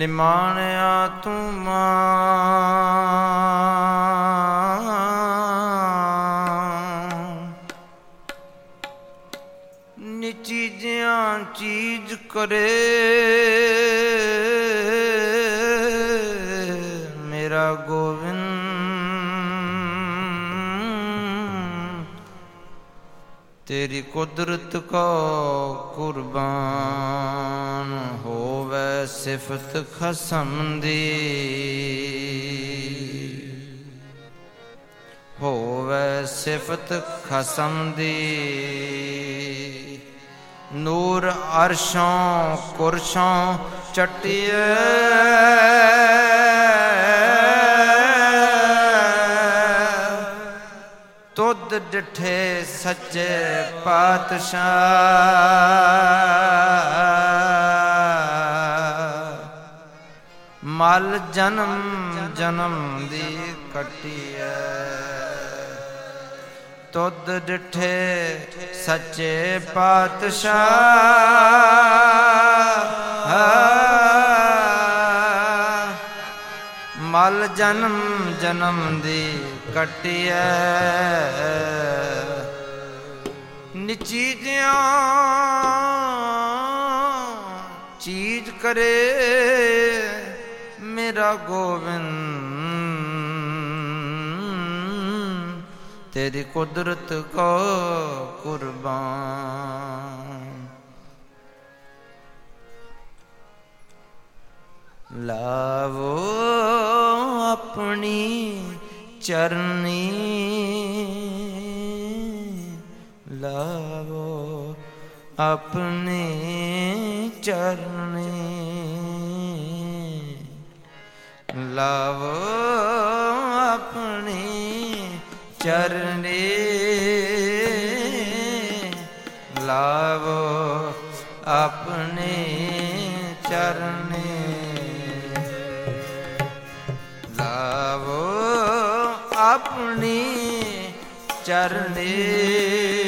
ਨਿਮਾਣਿਆ ਤੂੰ ਮਾਂ। ਨਿਚੀਜਿਆਂ ਚੀਜ਼ ਕਰੇ। ਮੇਰਾ ਗੋਵਿੰਦ ਤੇਰੀ ਕੁਦਰਤ ਕੋ ਕੁਰਬਾਨ ਹੋਵੇ ਸਿਫਤ ਖਸਮ ਦੀ ਹੋਵੇ ਸਿਫਤ ਖਸਮ ਦੀ ਨੂਰ ਅਰਸ਼ੋਂ ਕੁਰਸ਼ੋਂ ਚਟਿਏ ਤੁਧ ਡਿਠੇ ਸੱਚੇ ਪਾਤਸ਼ਾਹ। ਮਲ ਜਨਮ ਜਨਮ ਦੀ ਕਟਿਐ ਤੁਧ ਡਿਠੇ ਸੱਚੇ ਪਾਤਸ਼ਾਹ। ਮਲ ਜਨਮ ਜਨਮ ਦੀ ਕਟਿਐ ਨਿਚੀਜਿਆਂ ਚੀਜ਼ ਕਰੇ। ਮੇਰਾ ਗੋਵਿੰਦ ਤੇਰੀ ਕੁਦਰਤ ਕੋ ਕੁਰਬਾਨ। ਲਾਵੋ ਆਪਣੀ ਚਰਨੀ ਲਾਵੋ ਆਪਣੇ ਚਰਨੀ। ਲਾਵੋ ਆਪਣੀ ਚਰਨੀ। ਲਾਵੋ ਆਪਣੇ ਚਰਨੀ। ਲਾਵੋ ਆਪਣੀ ਚਰਨੀ।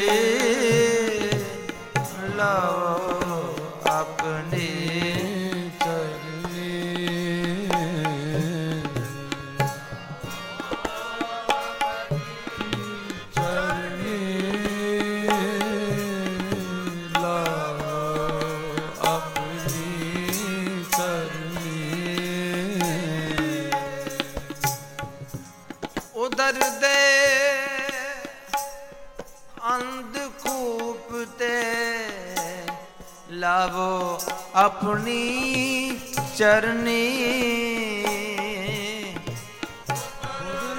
ਲਾਵੋ ਆਪਣੀ ਚਰਨੀ।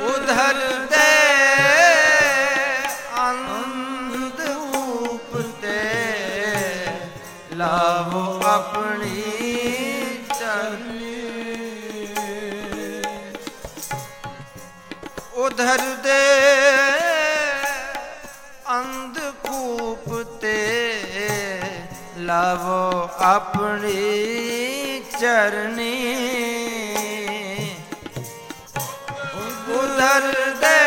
ਉਧਰ ਦੇ ਅੰਧ ਕੂਪ ਤੇ ਲਾਵੋ ਆਪਣੀ ਚਰਨੀ। ਉਧਰ ਦੇ ਲਾਵੋ ਆਪਣੀ ਚਰਨੀ। ਉਧਰ ਦੇ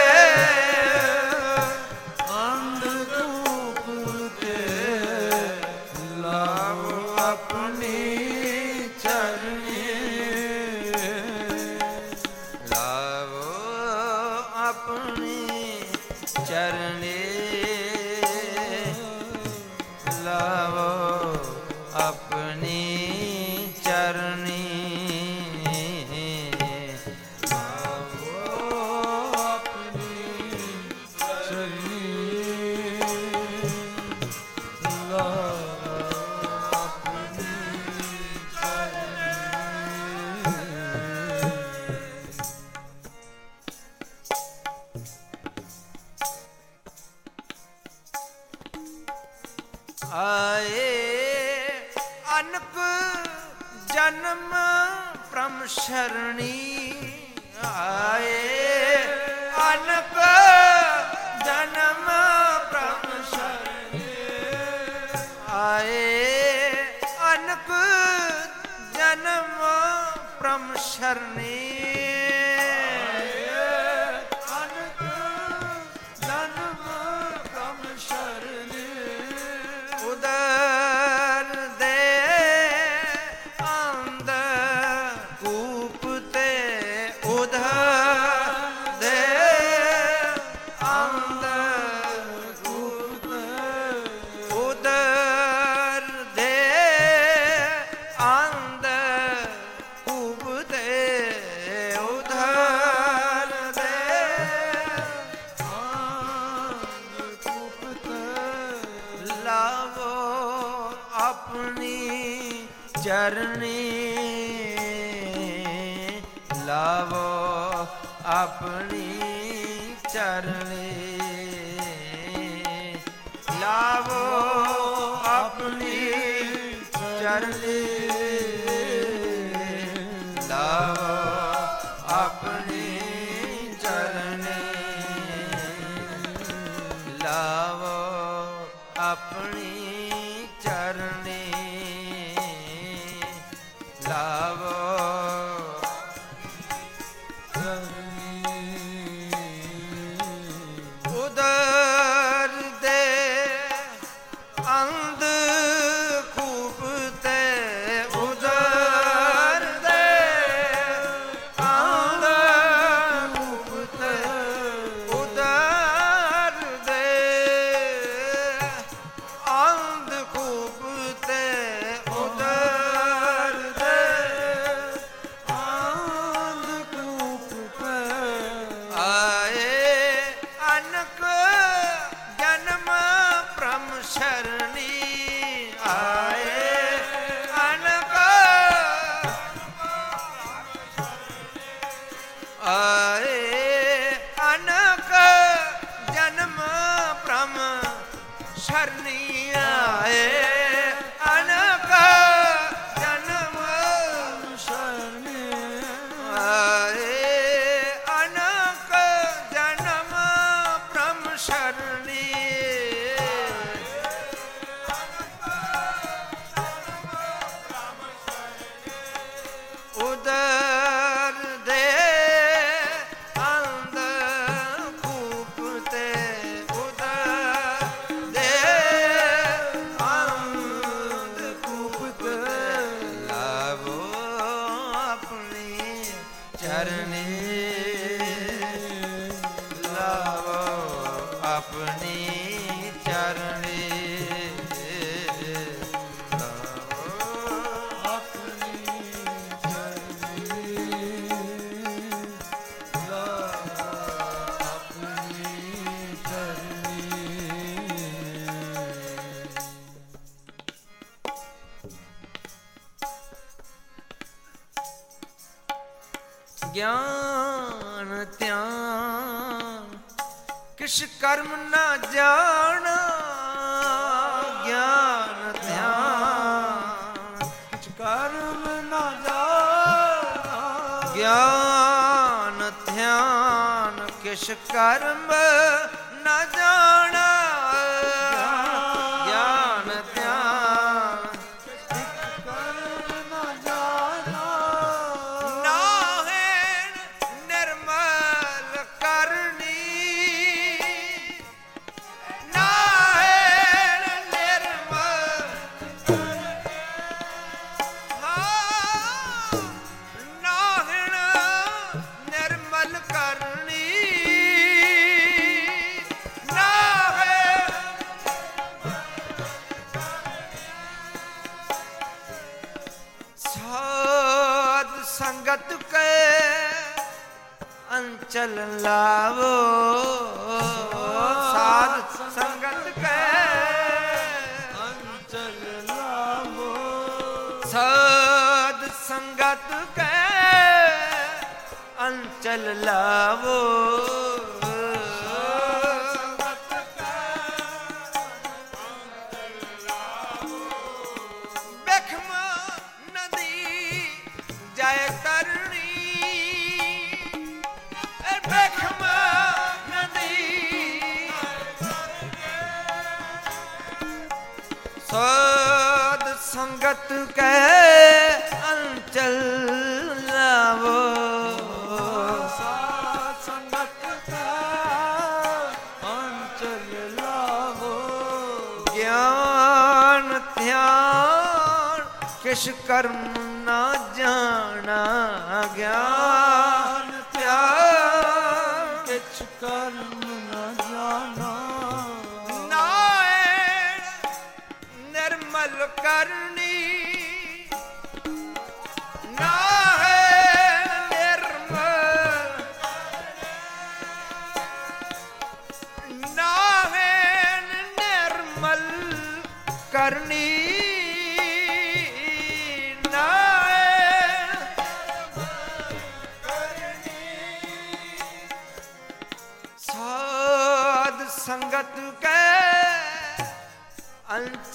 ਪ੍ਰਮ ਸ਼ਰਣੀ ਆਏ। ਅਨਕ ਜਨਮ ਪ੍ਰਮ ਸ਼ਰਣੀ ਆਏ। ਅਨਕ ਜਨਮ ਪ੍ਰਮ ਸ਼ਰਣੀ ਕਟ ਕੈ ਅੰਚਲ ਲਾਵੋ। ਸਾਧ ਸੰਗਤ ਕਾ ਅੰਚਲ ਲਾਵੋ। ਗਿਆਨ ਧਿਆਨ ਕਿਛ ਕਰਮ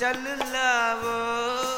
ਅੰਚਲ ਲਾਵੋ।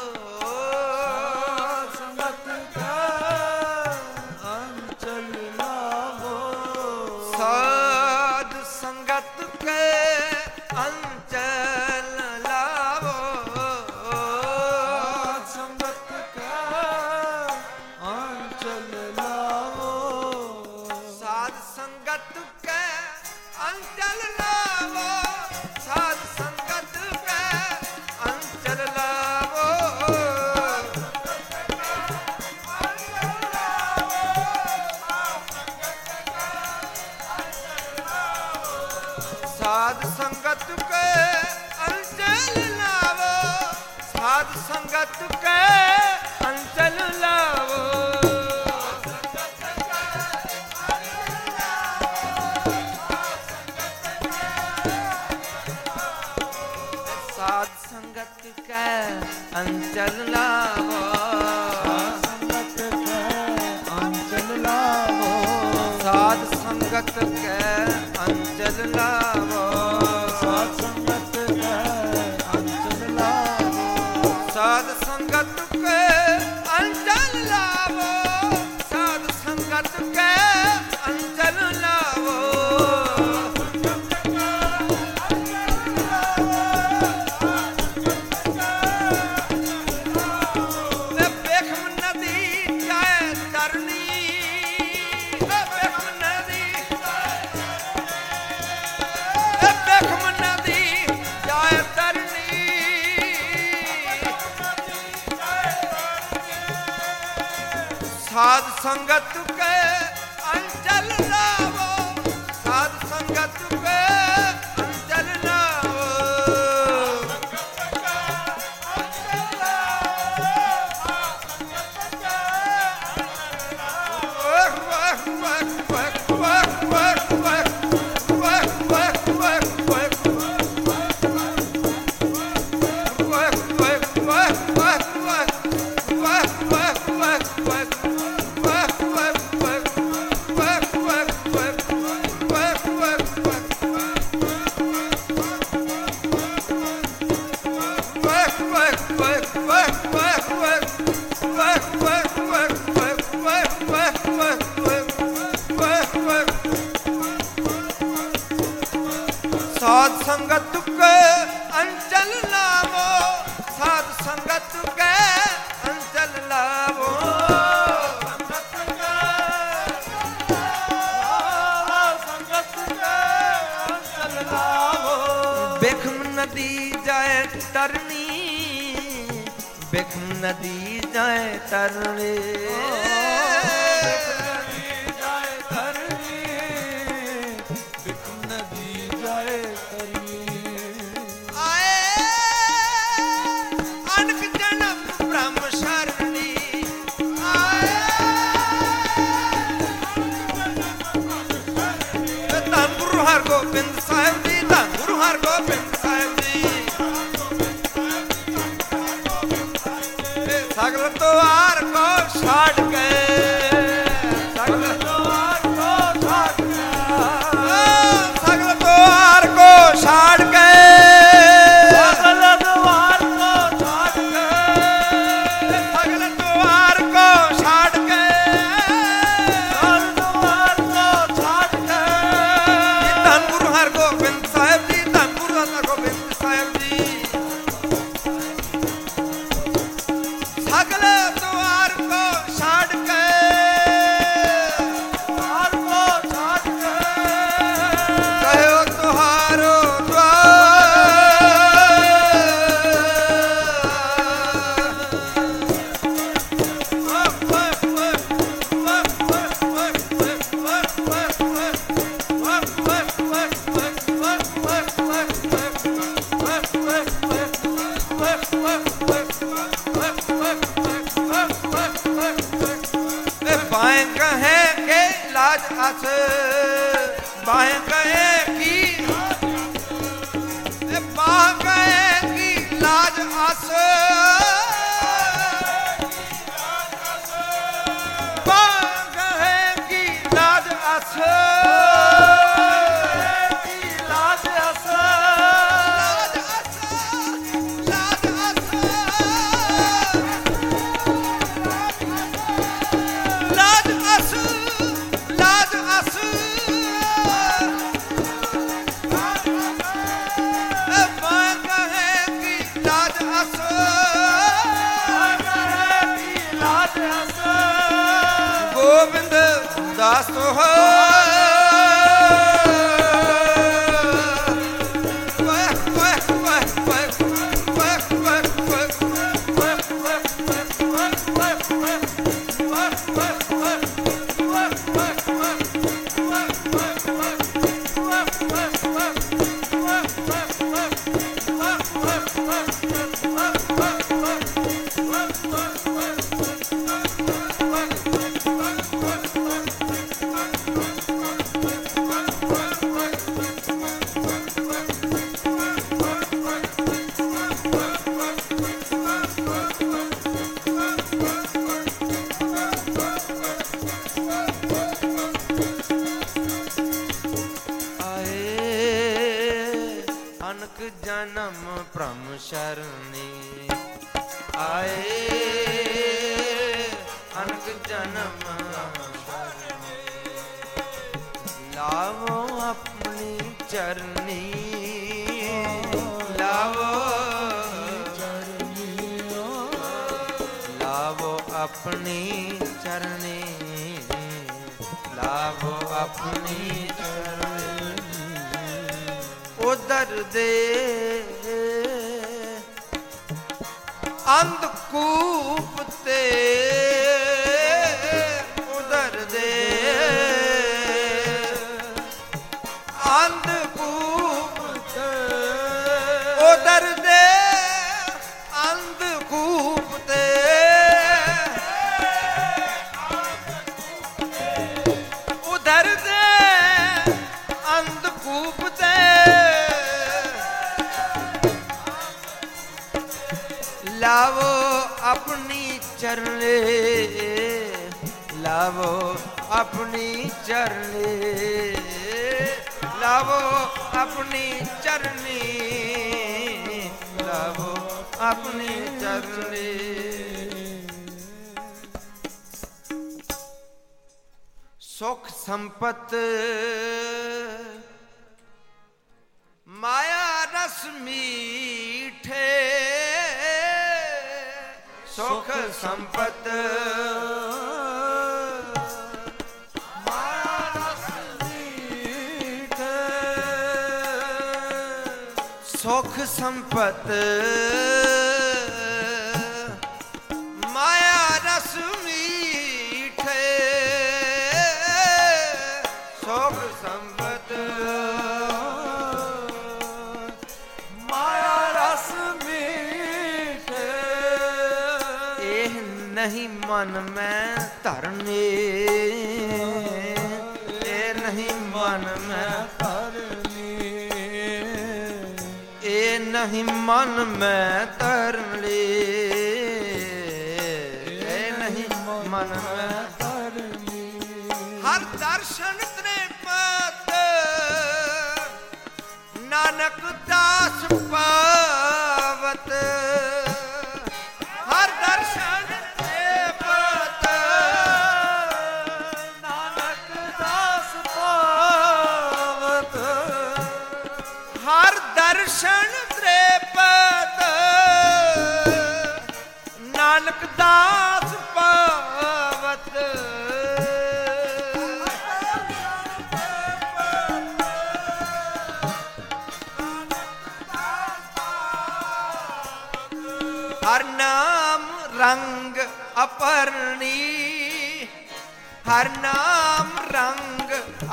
anak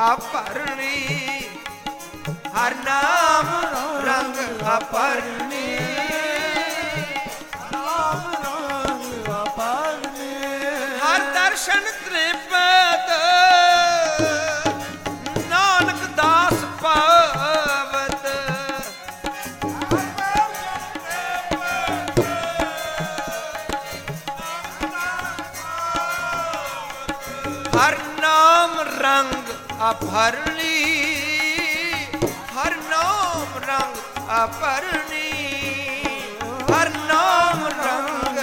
ਆਪਰਣੀ ਹਰ ਨਾਮ ਰੰਗ ਆਪਰਣੀ ਹਰਲੀ ਹਰ ਨਾਮ ਰੰਗ ਆਪਰਨੀ ਹਰ ਨਾਮ ਰੰਗ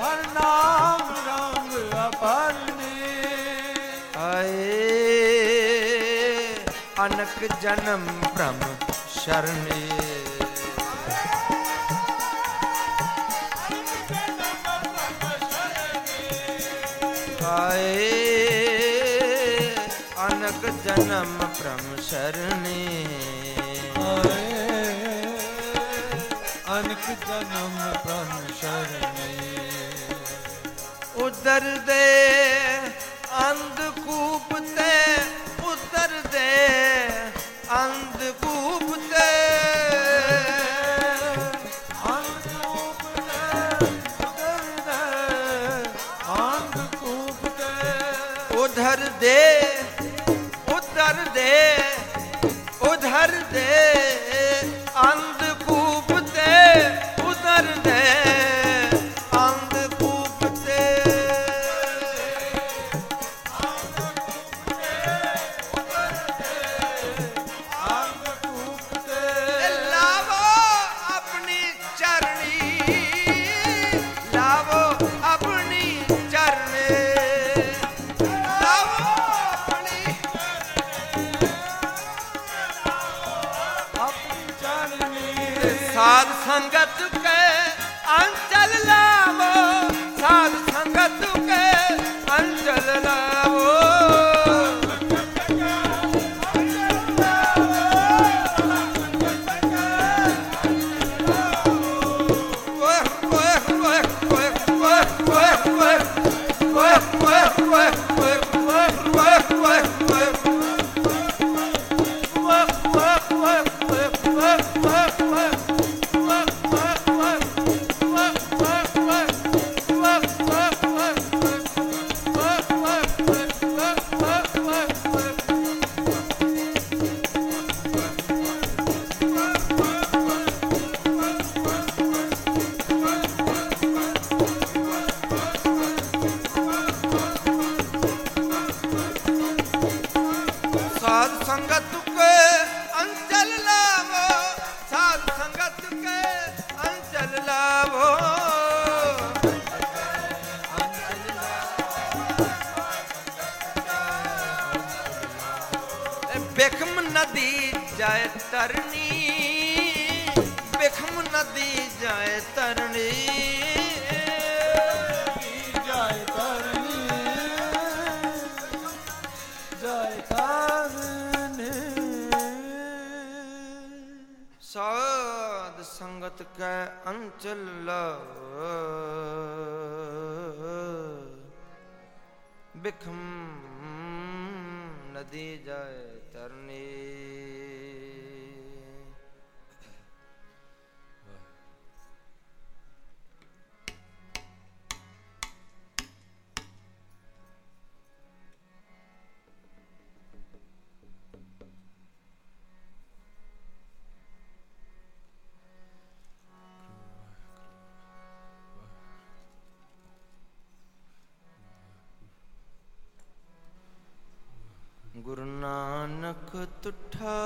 ਹਰ ਨਾਮ ਰੰਗ ਆਪਰਨੀ ਆਏ, ਅਨਕ ਜਨਮ ਭ੍ਰਮ ਸ਼ਰਨੀ। ਜਨਮ ਪ੍ਰਮ ਸਰਨੇ। ਆਏ ਅਨਕ ਜਨਮ ਪ੍ਰਮ ਸਰਨੇ। ਉਦਰ ਦੇ को तुठा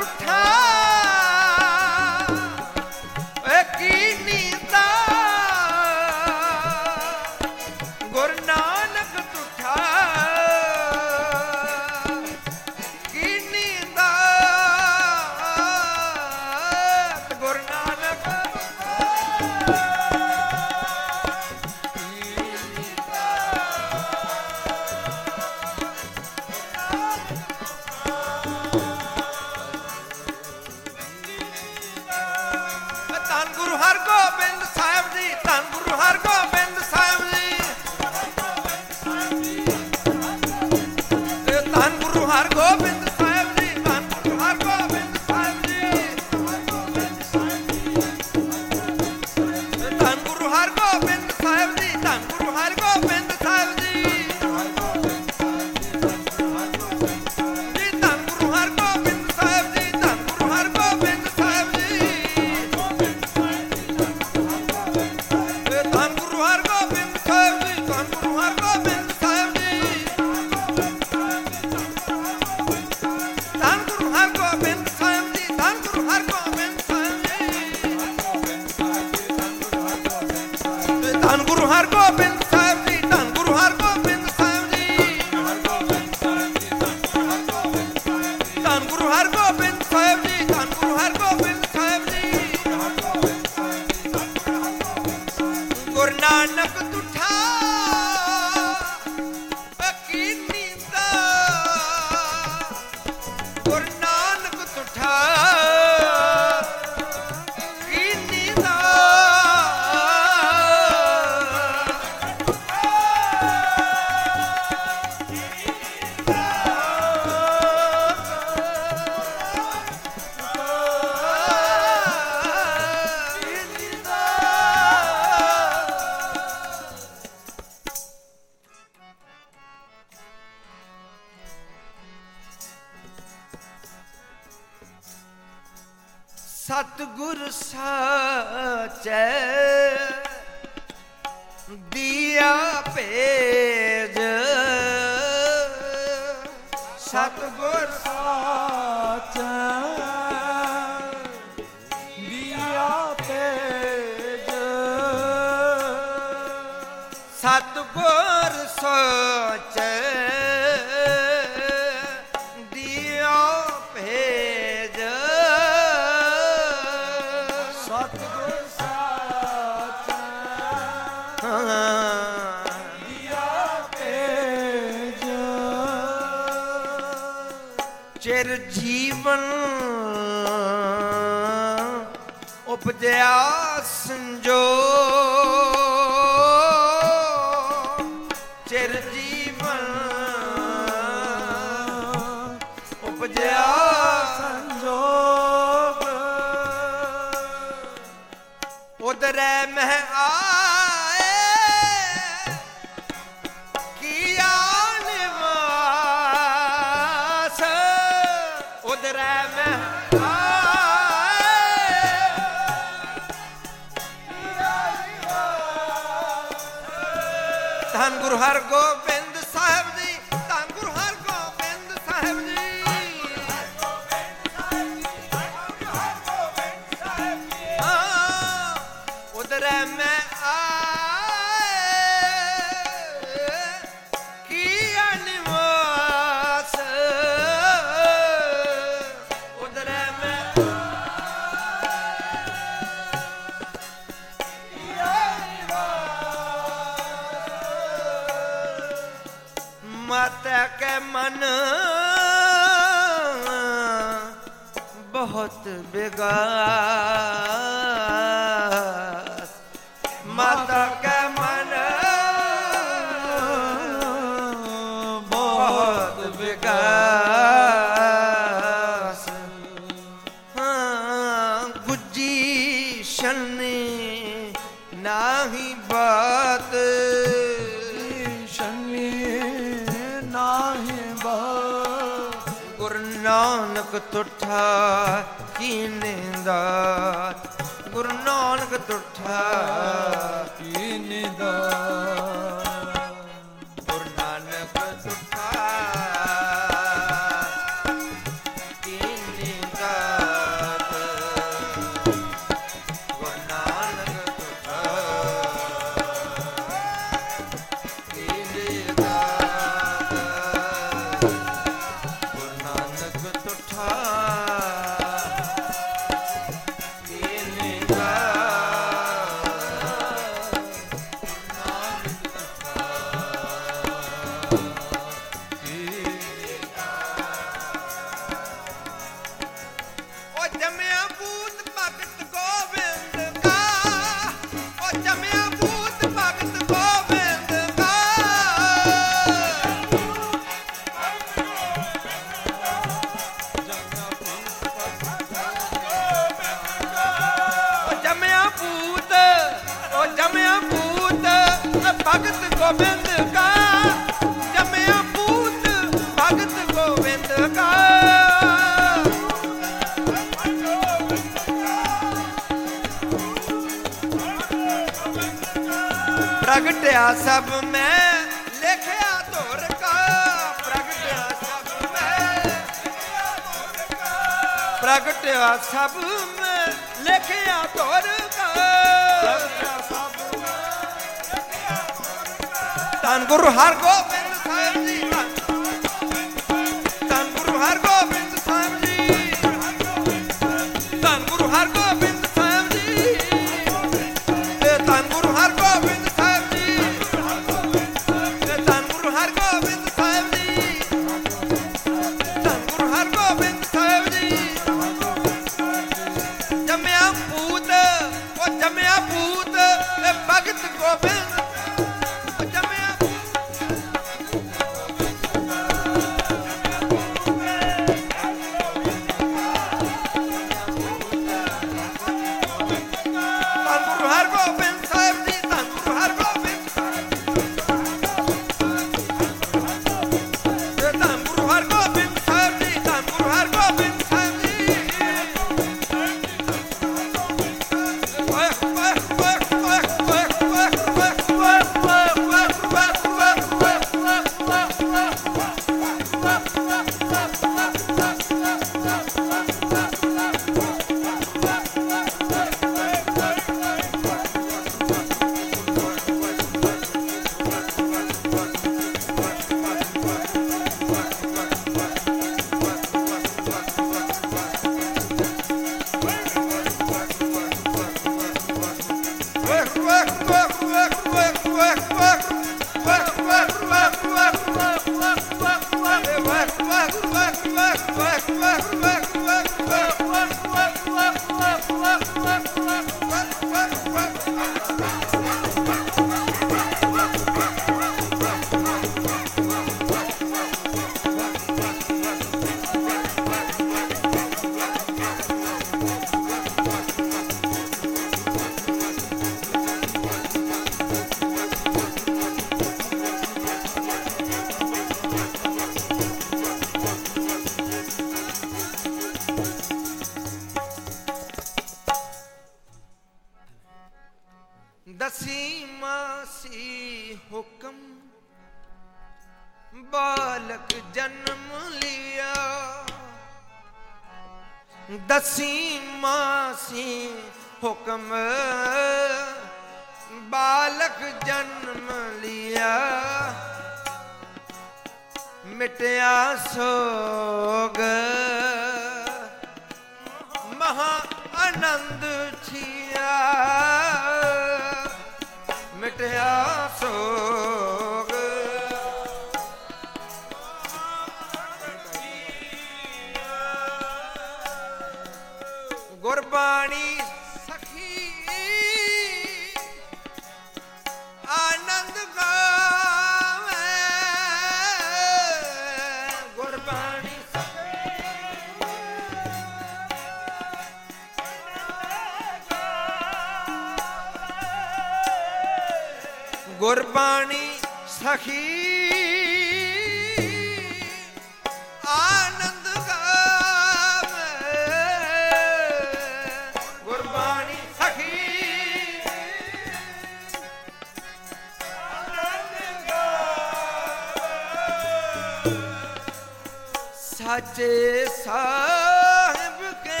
ਸਾਚੇ ਸਾਹਿਬ ਕੇ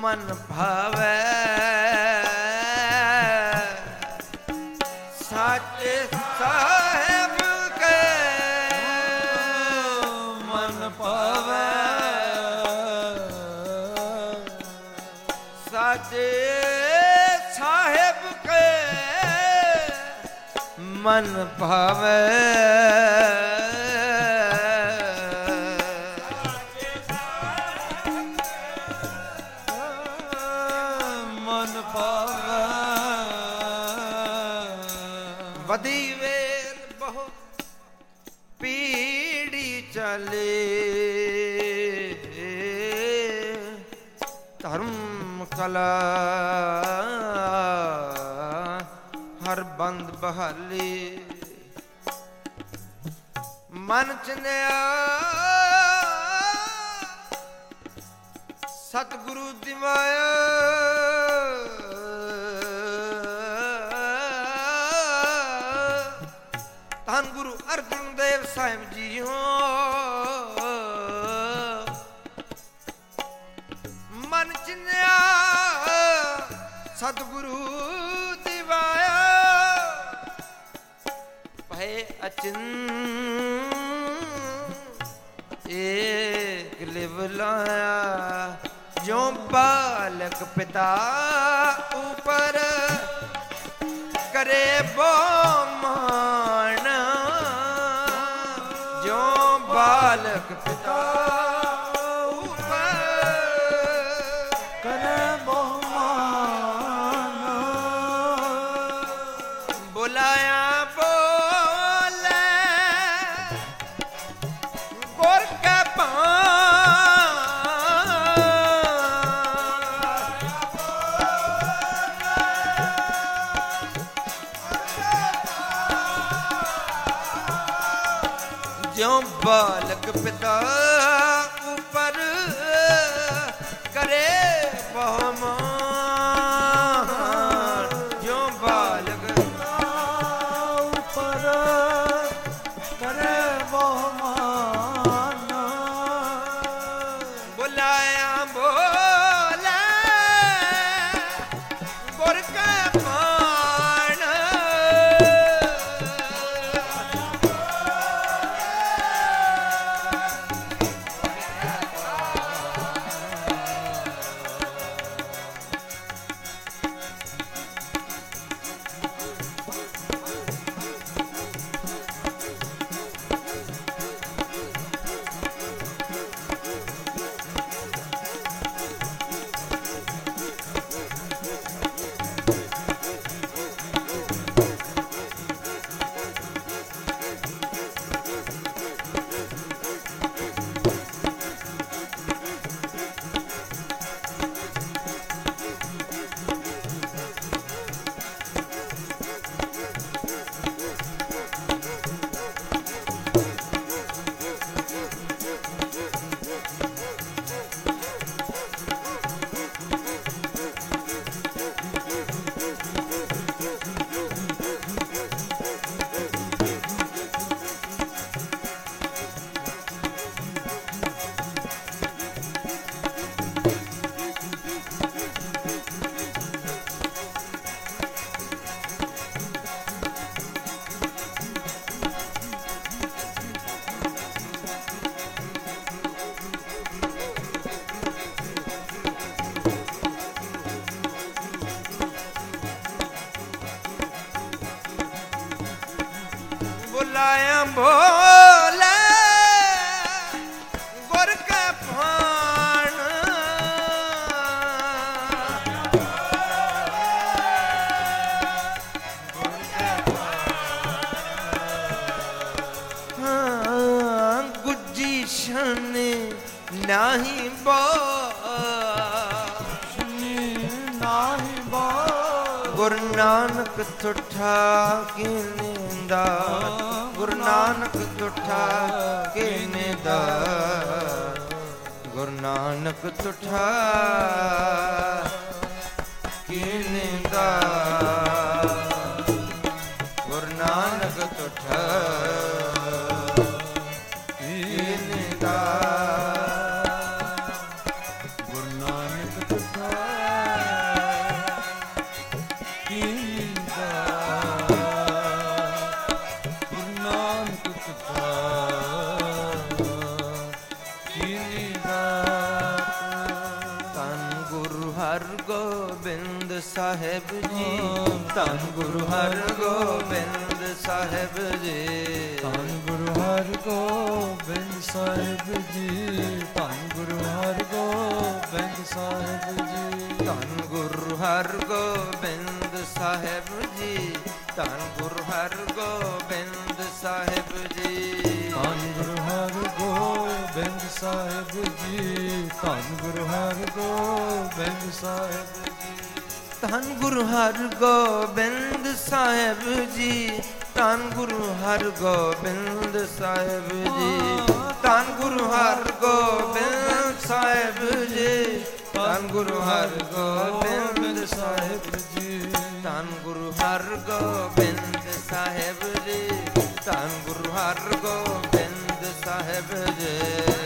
ਮਨ ਭਾਵੇ ਸਾਚੇ ਸਾਹਿਬ ਕੇ ਮਨ ਭਾਵੇ ਸਾਚੇ ਸਾਹਿਬ ਕੇ ਮਨ ਭਾਵੇ ਬਹਾਲੇ ਮਨ ਚਨਿਆ ਸਤਿਗੁਰੂ ਦਿਵਾਇਆ ਧੰਨ ਗੁਰੂ ਅਰਜਨ ਦੇਵ ਸਾਹਿਬ ਕੀਤਾ ਉਪਰ ਕਰੇ ਬੋ ਮਾਣ। ਧੰਨ ਗੁਰੂ ਹਰਗੋਬਿੰਦ ਸਾਹਿਬ ਜੀ। ਧੰਨ ਗੁਰੂ ਹਰਗੋਬਿੰਦ ਸਾਹਿਬ ਜੀ। ਧੰਨ ਗੁਰੂ ਹਰਗੋਬਿੰਦ ਸਾਹਿਬ ਜੀ। ਧੰਨ ਗੁਰੂ ਹਰਗੋਬਿੰਦ ਸਾਹਿਬ ਜੀ। ਧੰਨ ਗੁਰੂ ਹਰਗੋਬਿੰਦ ਸਾਹਿਬ ਜੀ। ਧੰਨ ਗੁਰੂ ਹਰਗੋਬਿੰਦ ਸਾਹਿਬ ਜੀ।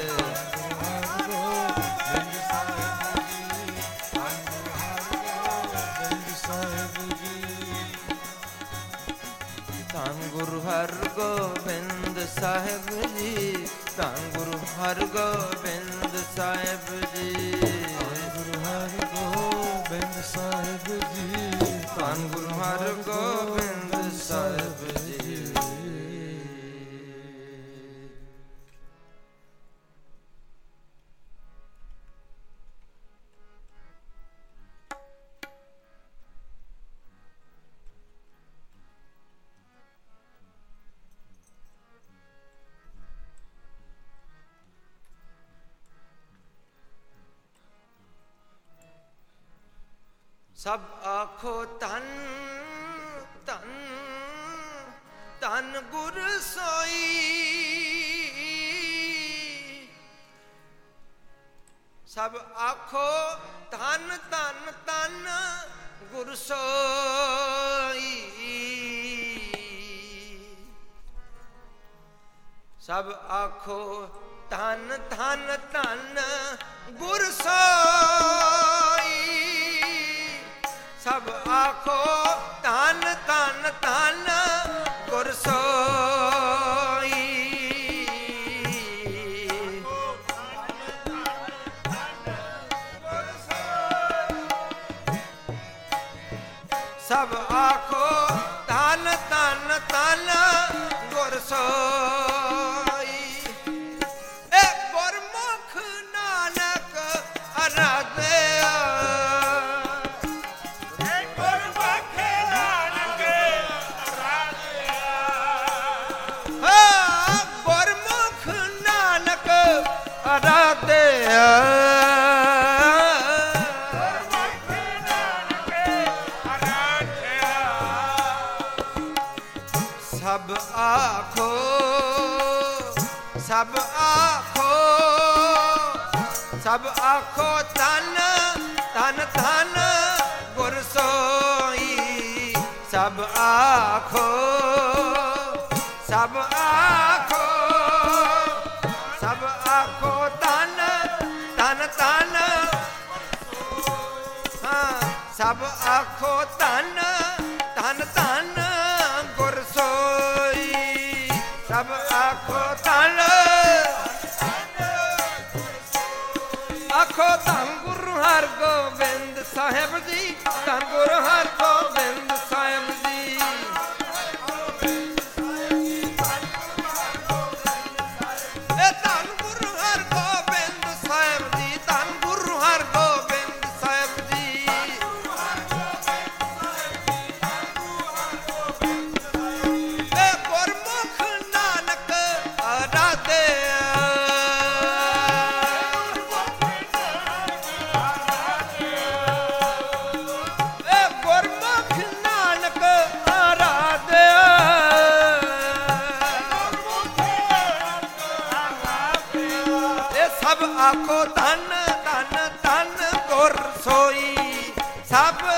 Sabır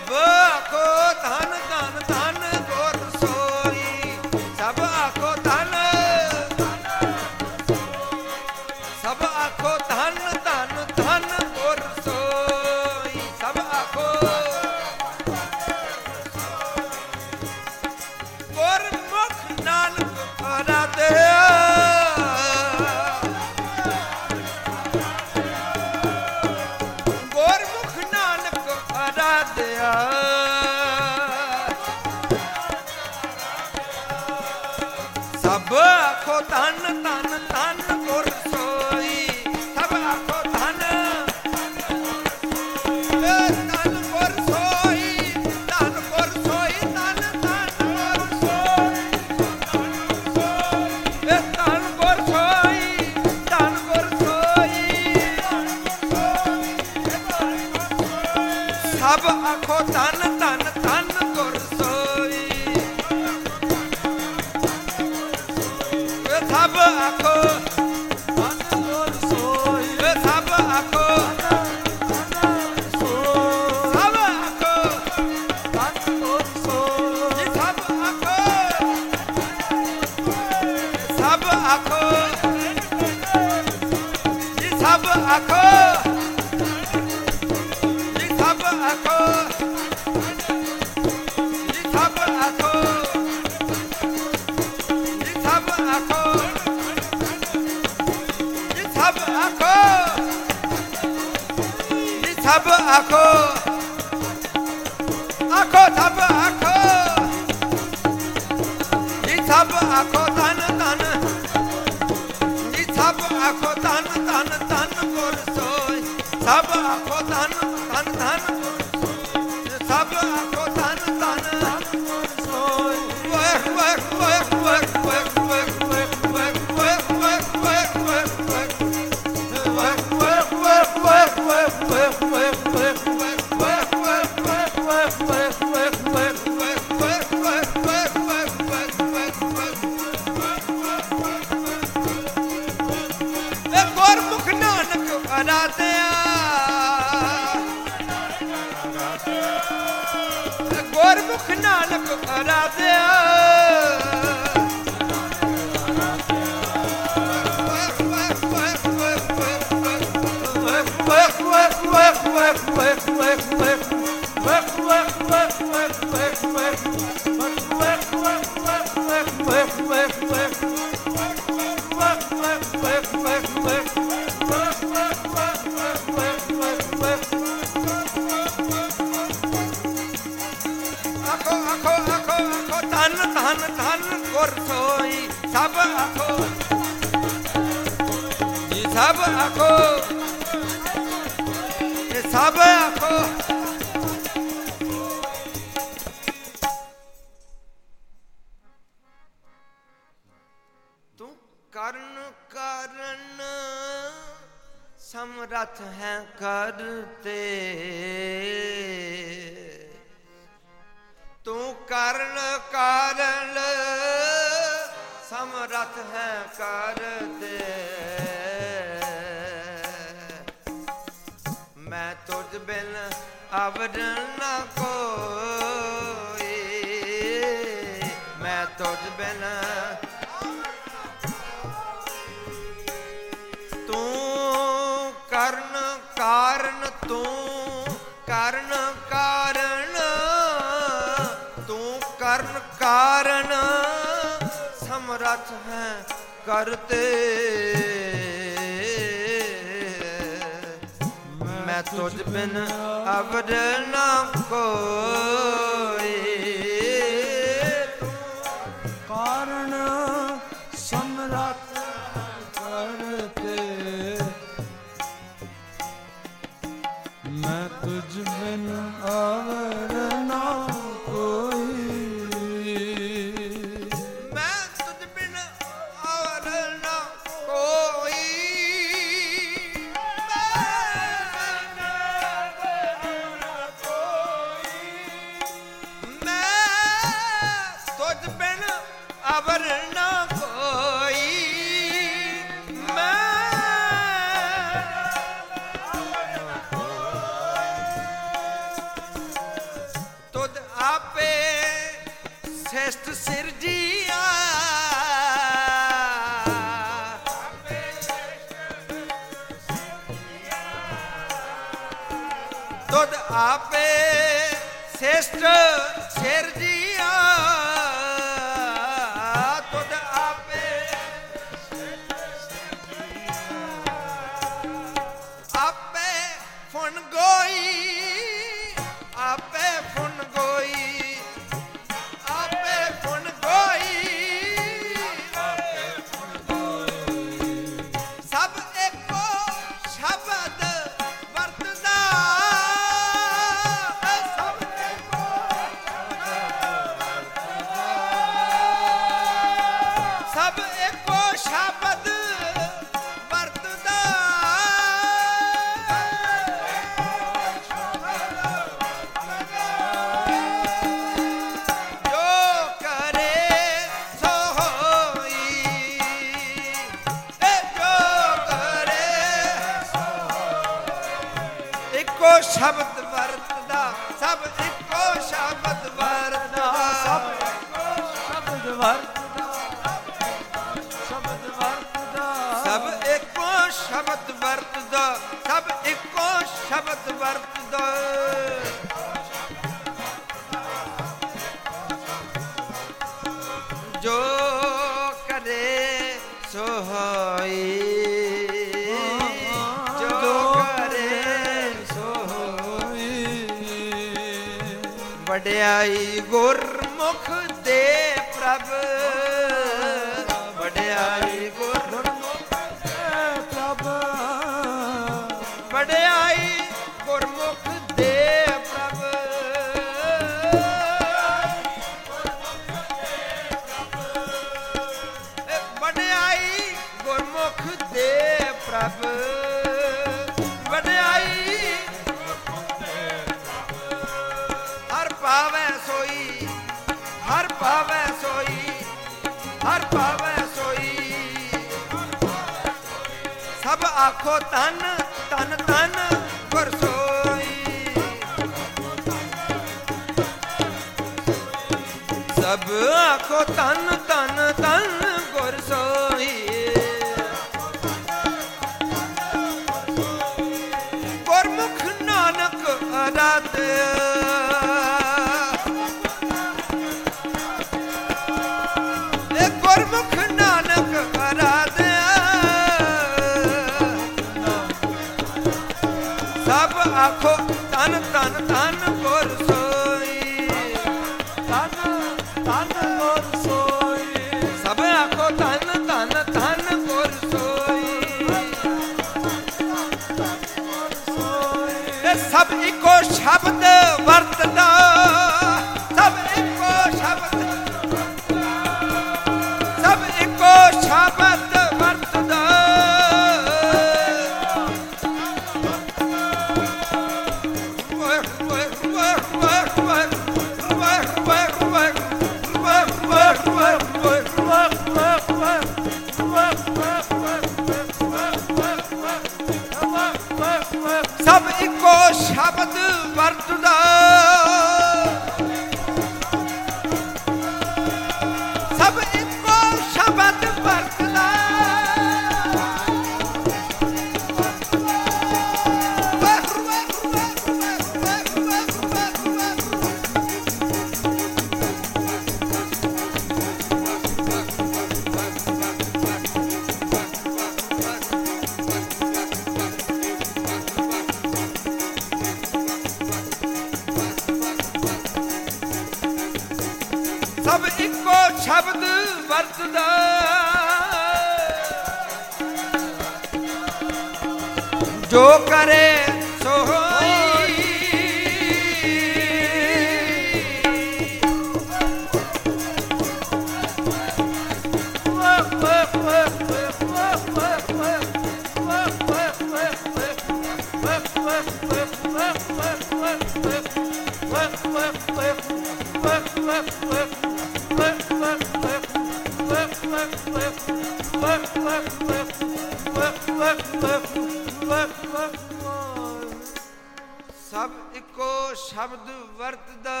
ਸਭ ਇੱਕੋ ਸ਼ਬਦ ਵਰਤਦਾ,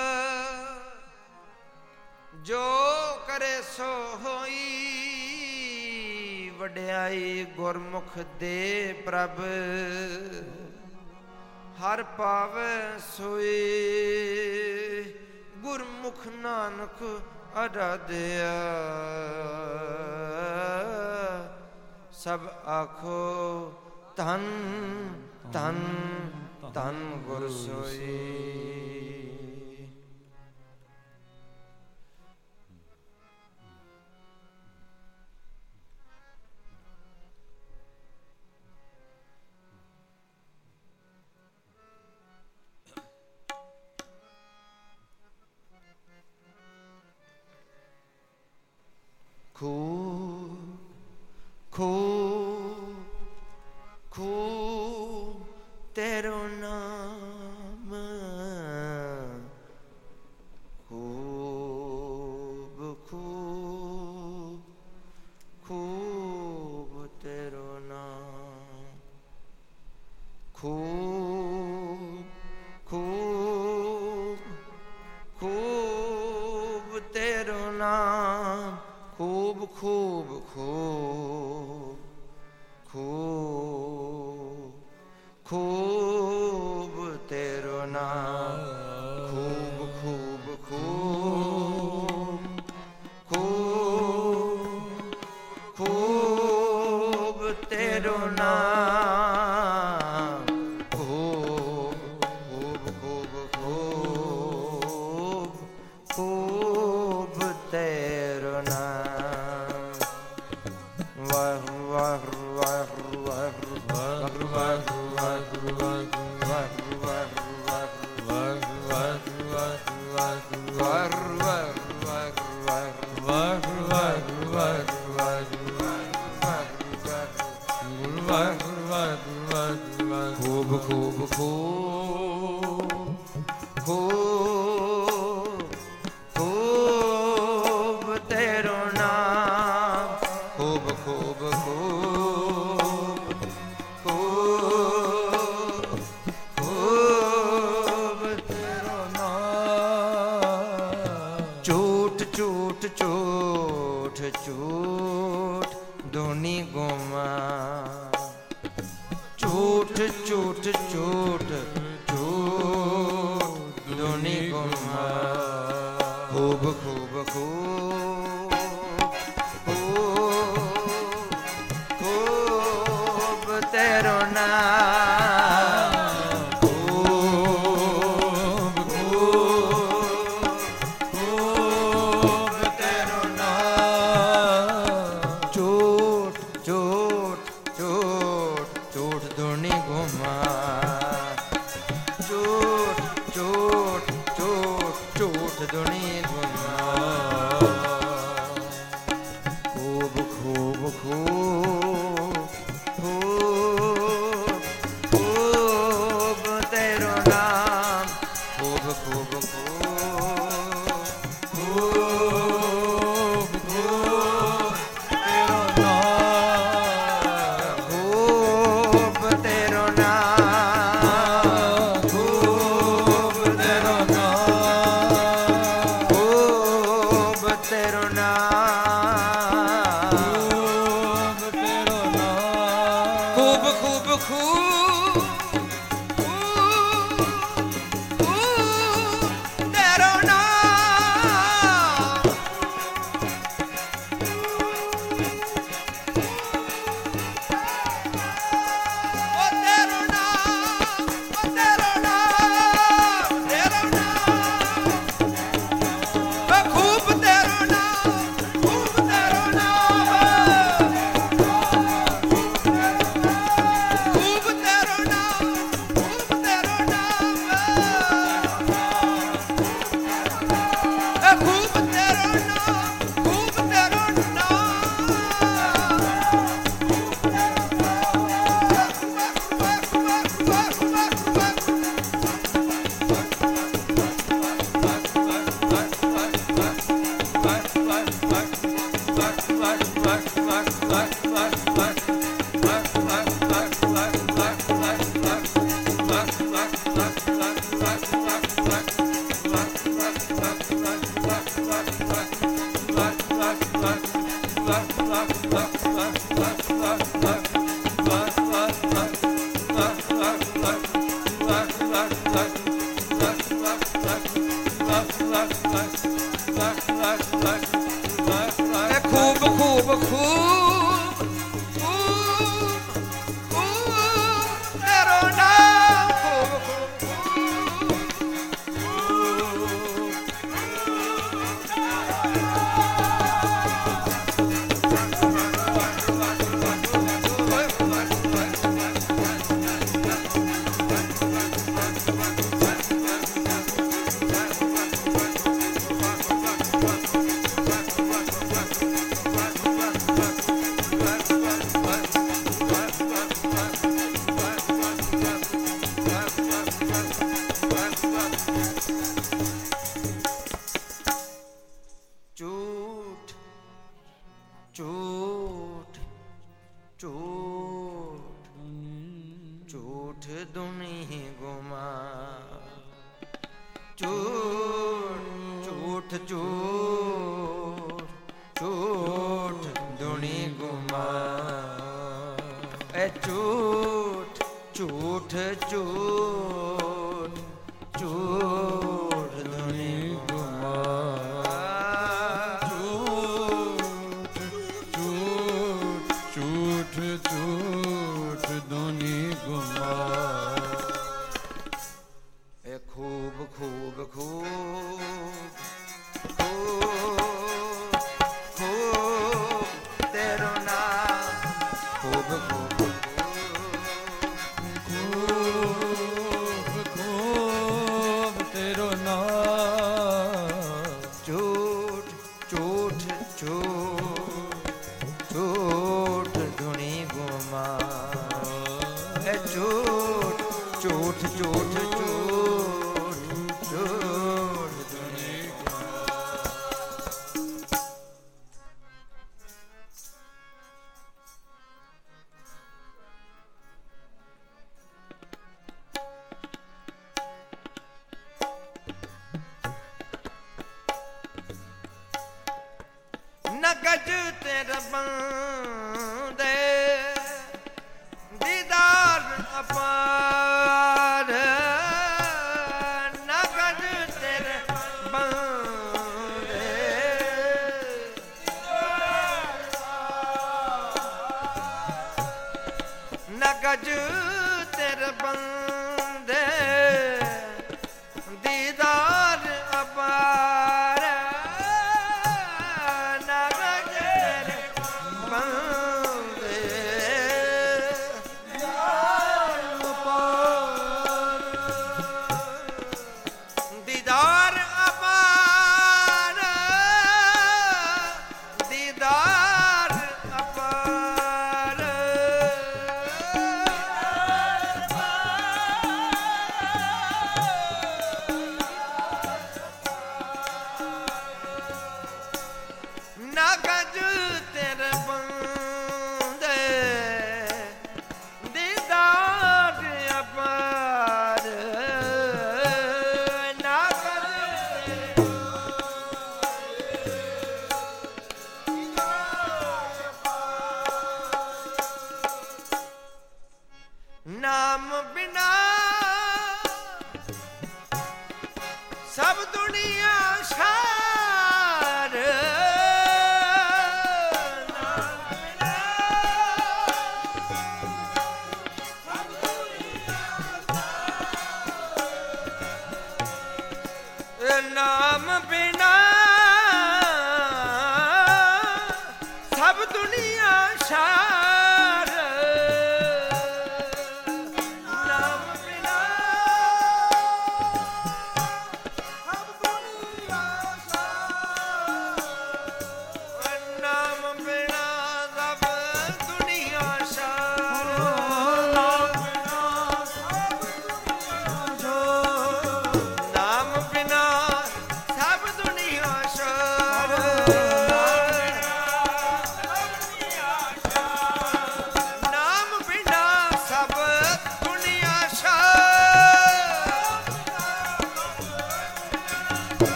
ਜੋ ਕਰੇ ਸੋ ਹੋਈ, ਵਡਿਆਈ ਗੁਰਮੁਖ ਦੇ ਪ੍ਰਭ, ਹਰ ਪਾਵੈ ਸੋਈ। ਗੁਰਮੁਖ ਨਾਨਕ ਅਰਾਧਿਆ। ਸਭ ਆਖੋ ਤਨ ਤਨ ਤਨ ਗੁਰ ਸੋਈ। cool, cool, cool. খুব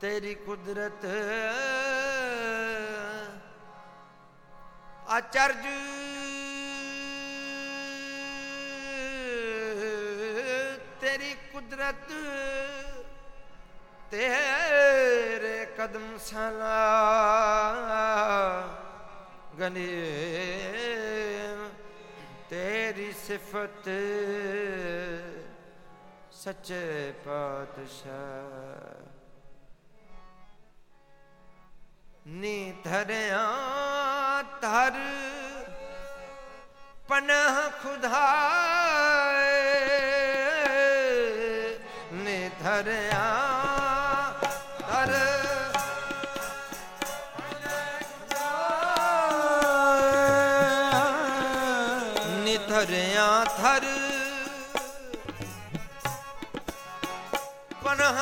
ਤੇਰੀ ਕੁਦਰਤ ਅਚਰਜ ਤੇਰੀ ਕੁਦਰਤ ਤੇਰੇ ਕਦਮ ਸਲਾ ਗਨੇ। ਤੇਰੀ ਸਿਫਤ ਸੱਚੇ ਪਾਤਸ਼ਾਹ। ਨੀ ਧਰਿਆ ਧਰ ਪਨਹ ਖੁਦਾਏ। ਨੀ ਧਰਿਆ ਧਰ ਧਰਿਆ ਥਰ ਪਨਹ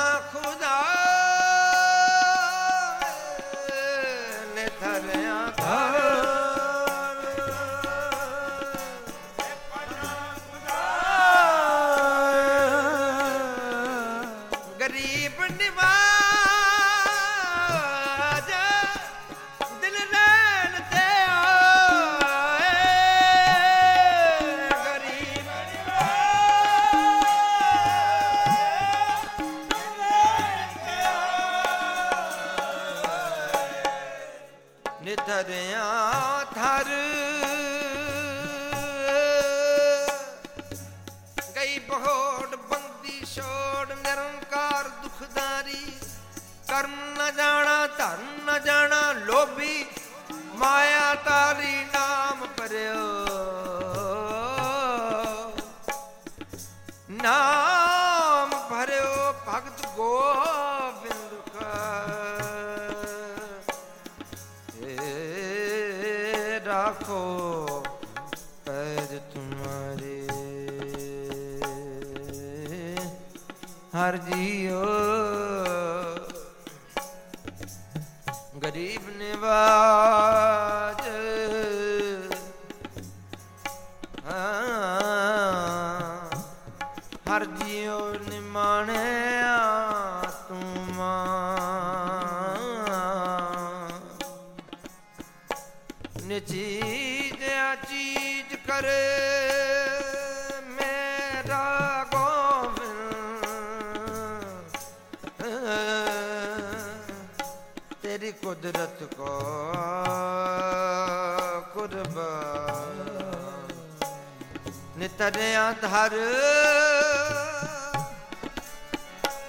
ਨਿਤਰਿਆ ਧਰ।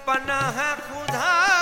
ਪਨਾਹ ਖੁਦਾ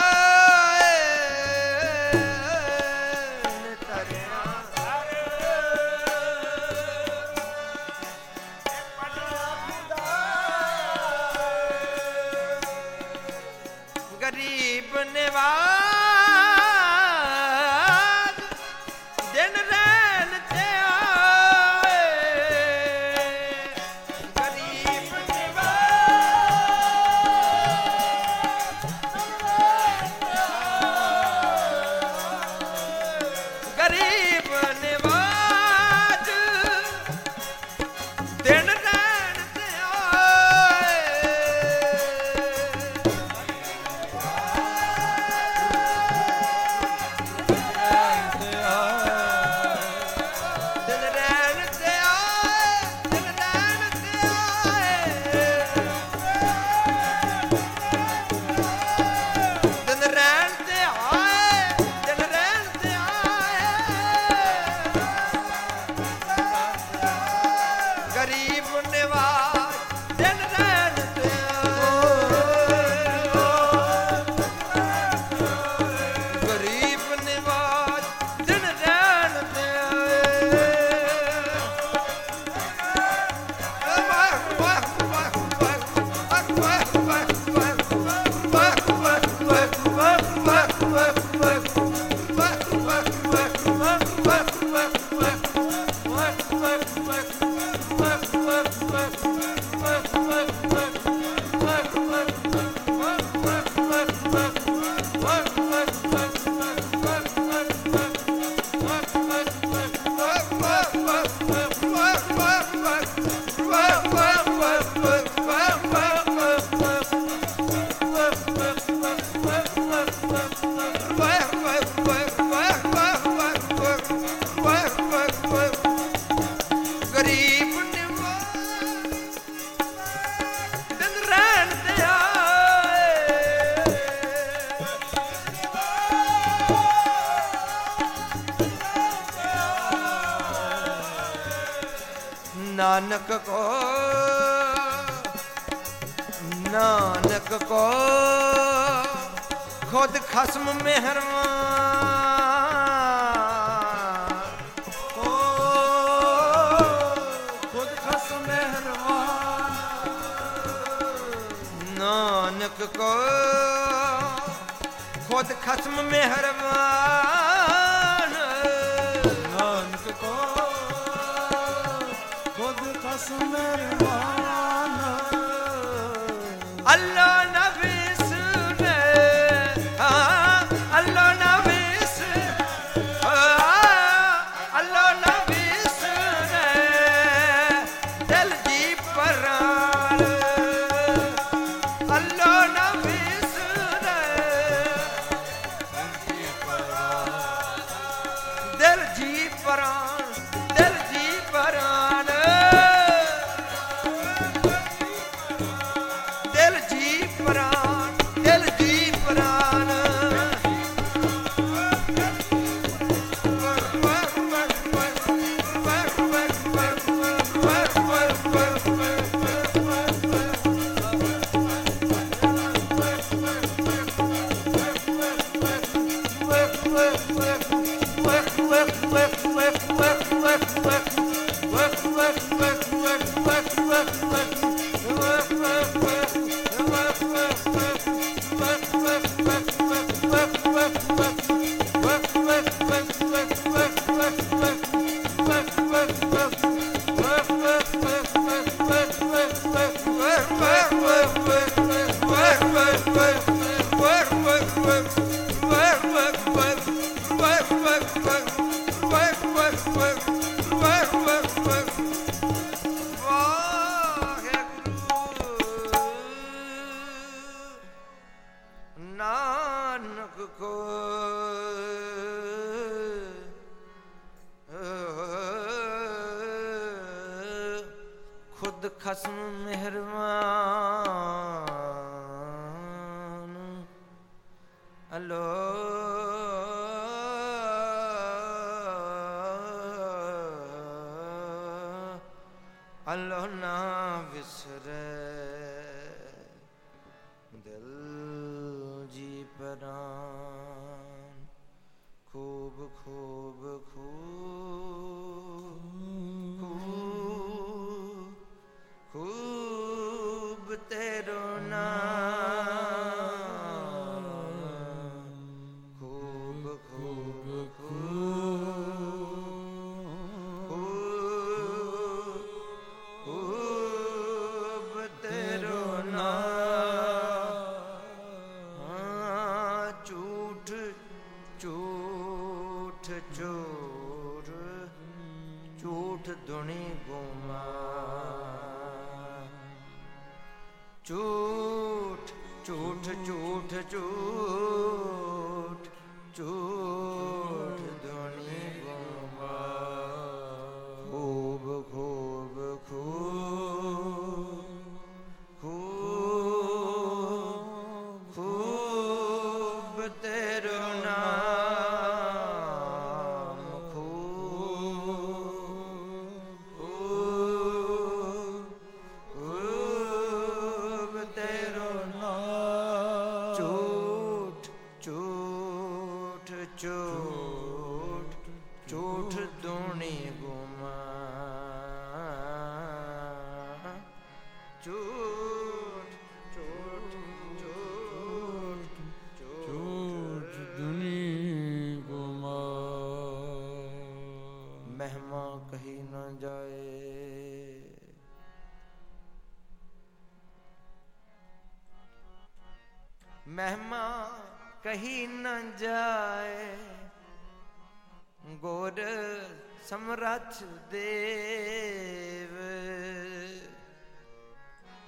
ਨਾਥ ਦੇਵ।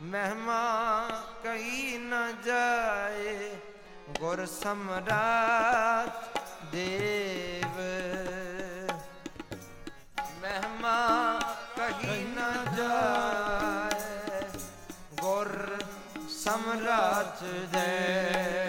ਮਹਿਮਾ ਕਈ ਨ ਜਾਏ, ਗੁਰ ਸਮਰਾਤ ਦੇਵ। ਮਹਿਮਾ ਕਹੀ ਨ ਜਾਏ, ਗੁਰ ਸਮਰਾਤ ਦੇਵ।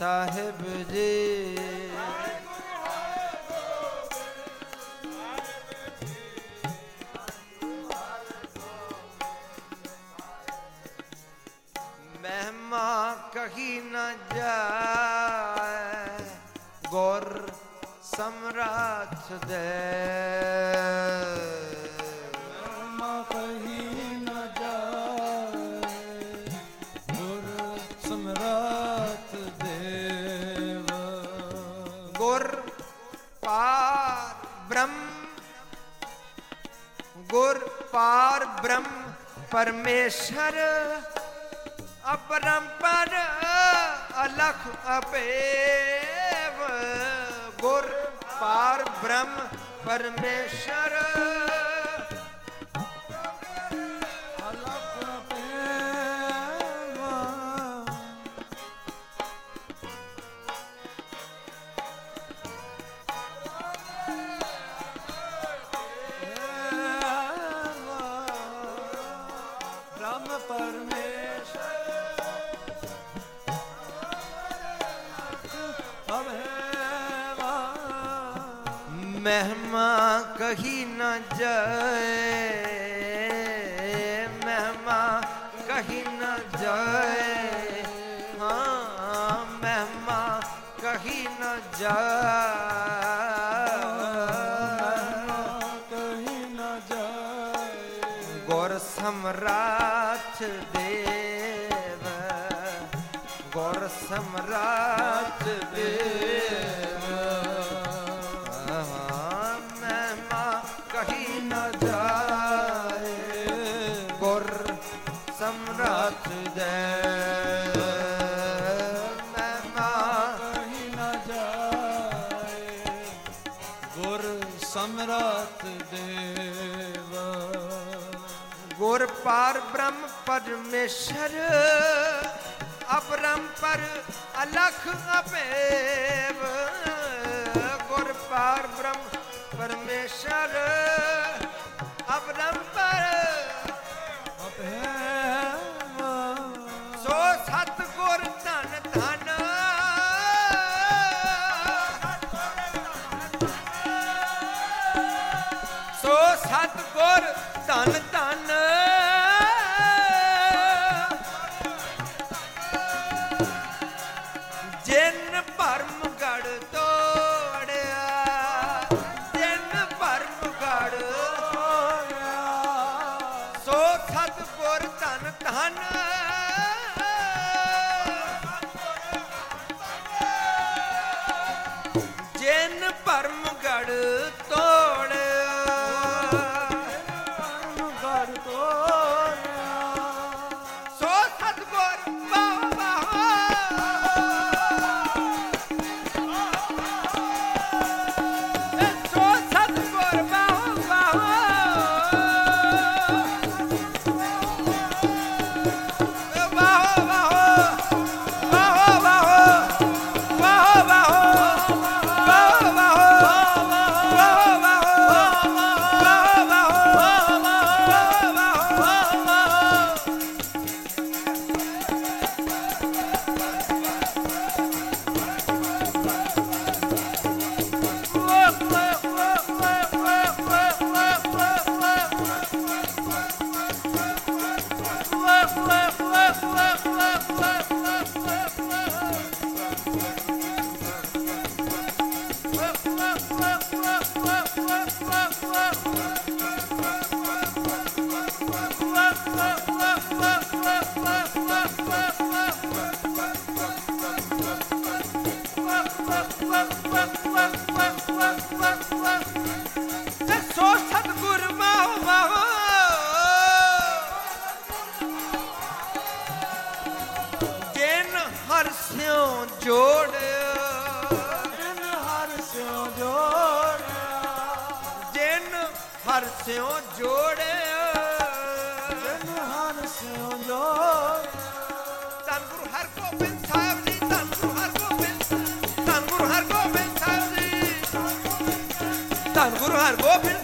ਸਾਹਿਬ ਜੀ। ਮਹਿਮਾ ਕਹੀ ਨਾ ਜਾਏ ਗੁਰ ਸਮਰਾਥ ਦੇ। ਪਾਰ ਬ੍ਰਹਮ ਪਰਮੇਸ਼ਰ ਅਪਰੰਪਰ ਅਲਖ ਅਪੇਵ ਗੁਰ ਪਾਰ ਬ੍ਰਹਮ ਪਰਮੇਸ਼ਰ। ਜਾਏ, ਮਹਿਮਾ ਕਹੀ ਨਾ ਜਾਏ। ਹਾਂ, ਮਹਿਮਾ ਕਹੀ ਨਾ ਜਾਏ। ਸਮਰਾਥ ਦੇਵ, ਗੁਰ ਸਮਰਾਥ ਦੇਵ। ਪਾਰ ਬ੍ਰਹਮ ਪਰਮੇਸ਼ਰ ਅਪਰੰਪਰ ਅਲਖ ਅਪੇਵ। ਗੁਰ ਪਾਰ ਬ੍ਰਹਮ ਪਰਮੇਸ਼ਰ। ਸਿਉ ਜੋੜੇ Margot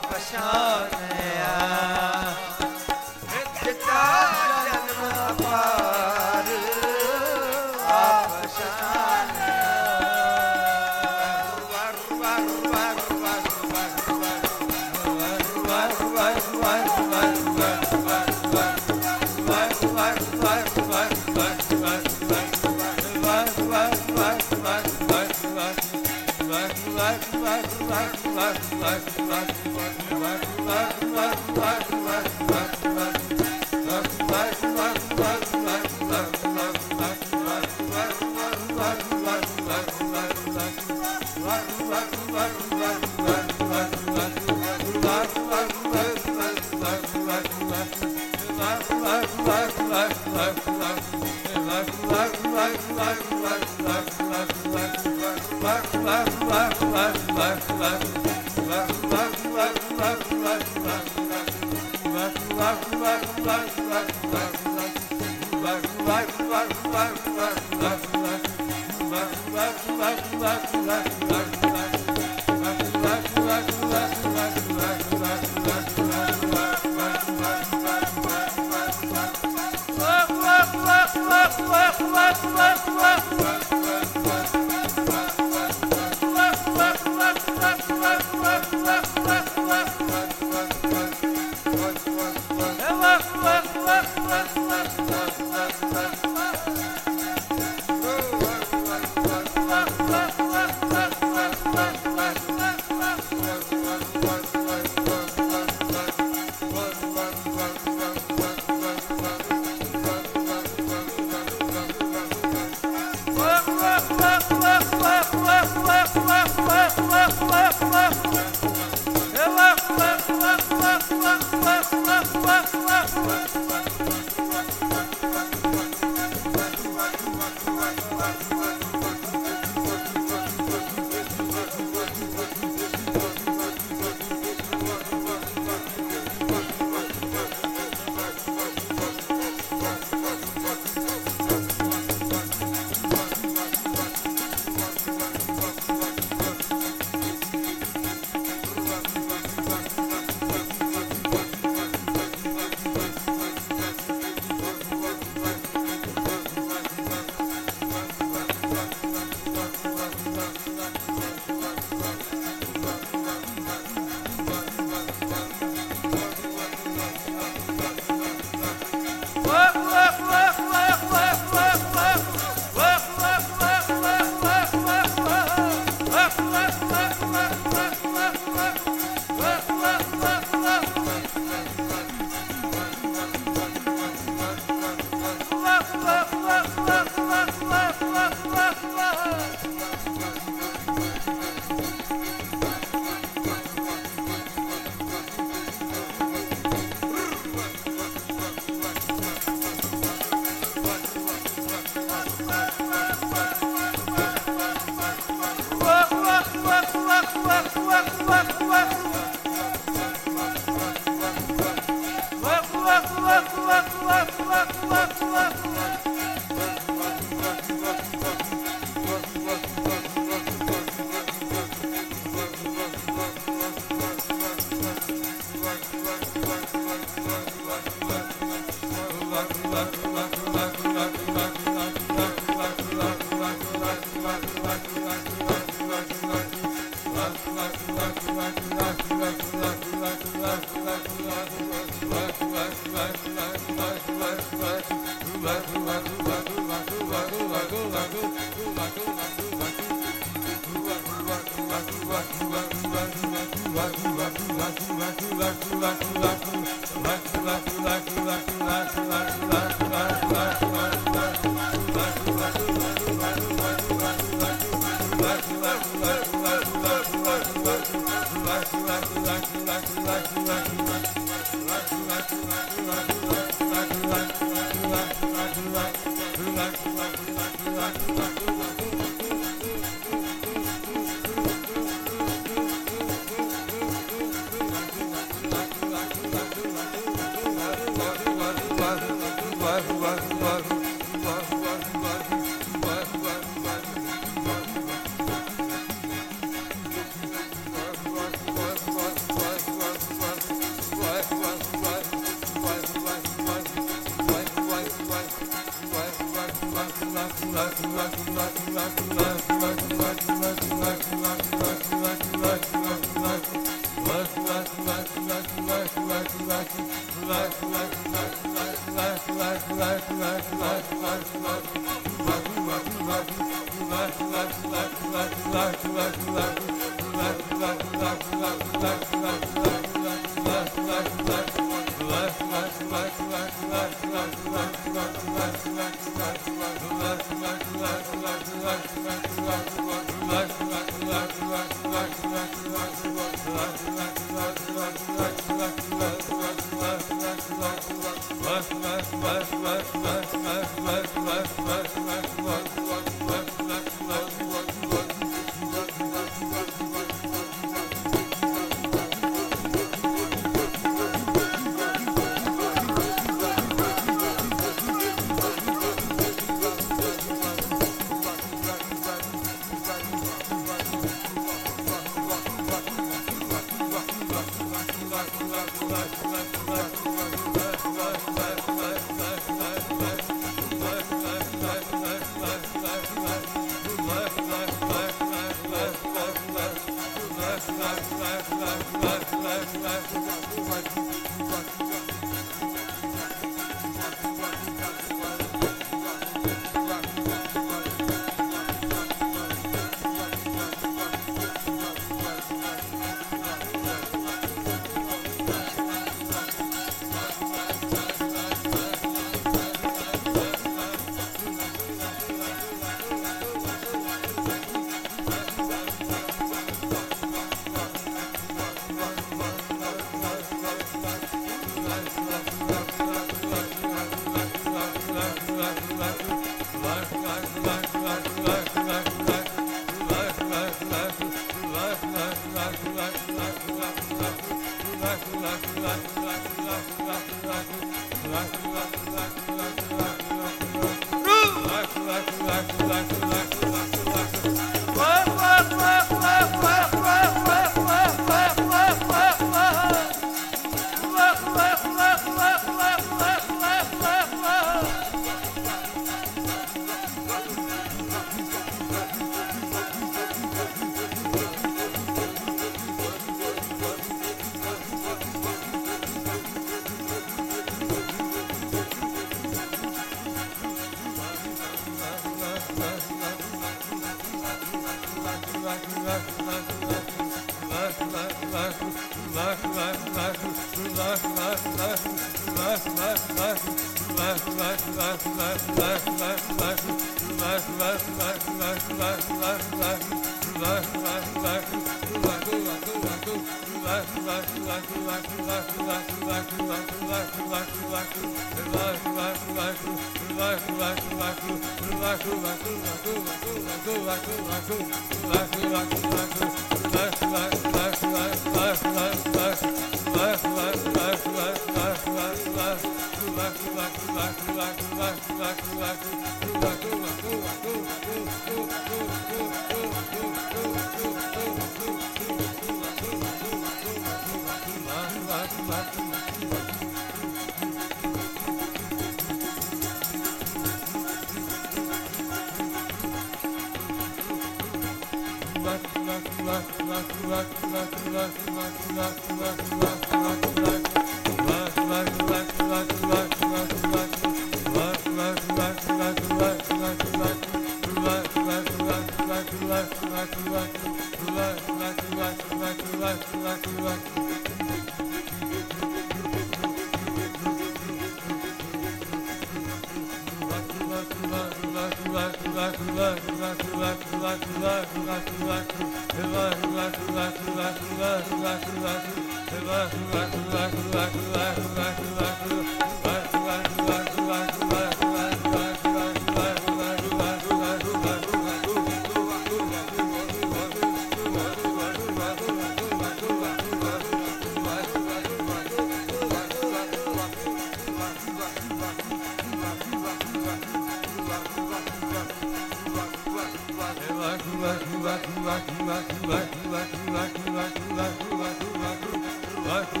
Love,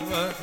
Love,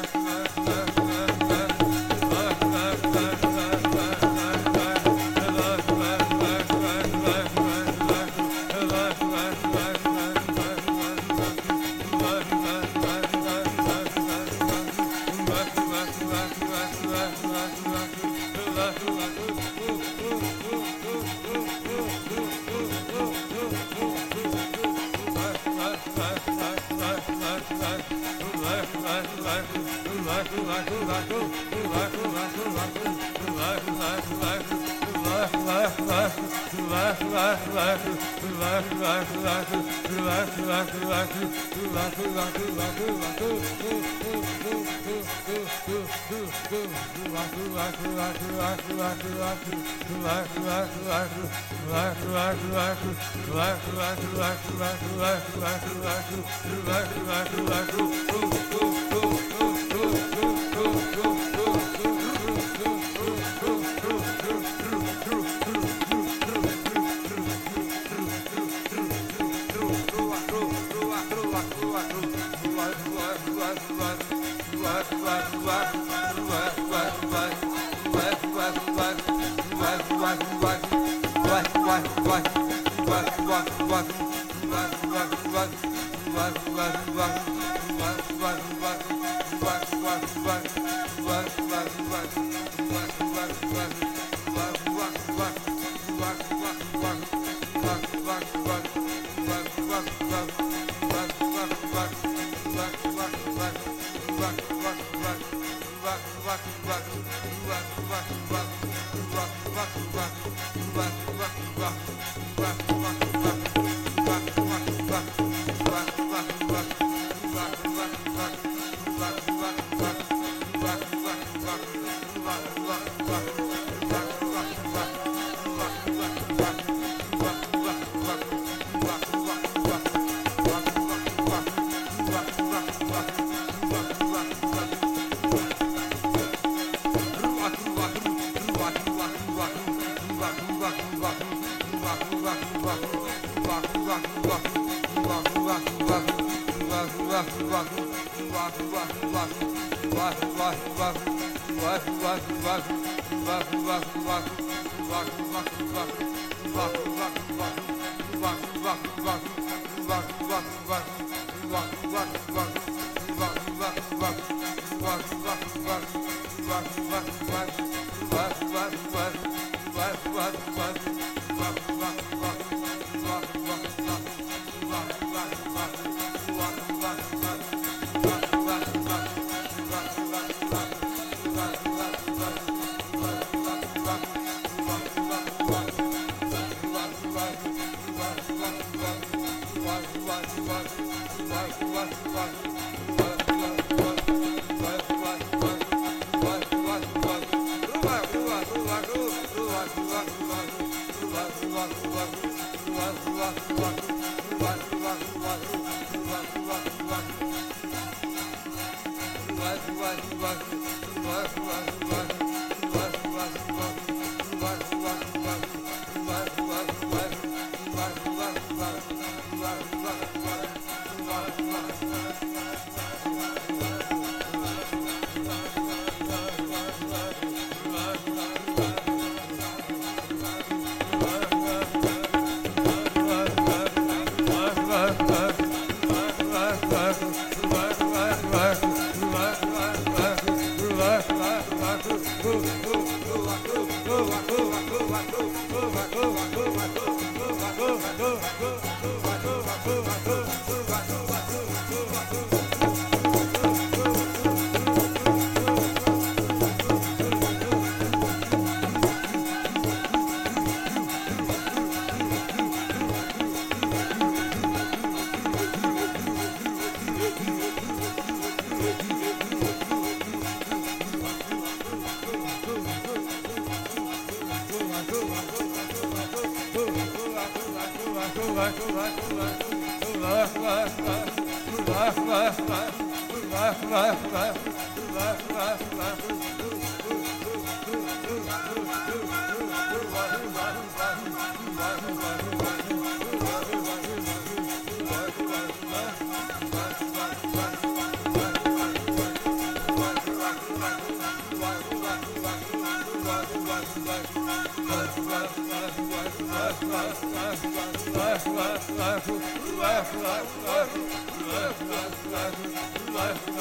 What?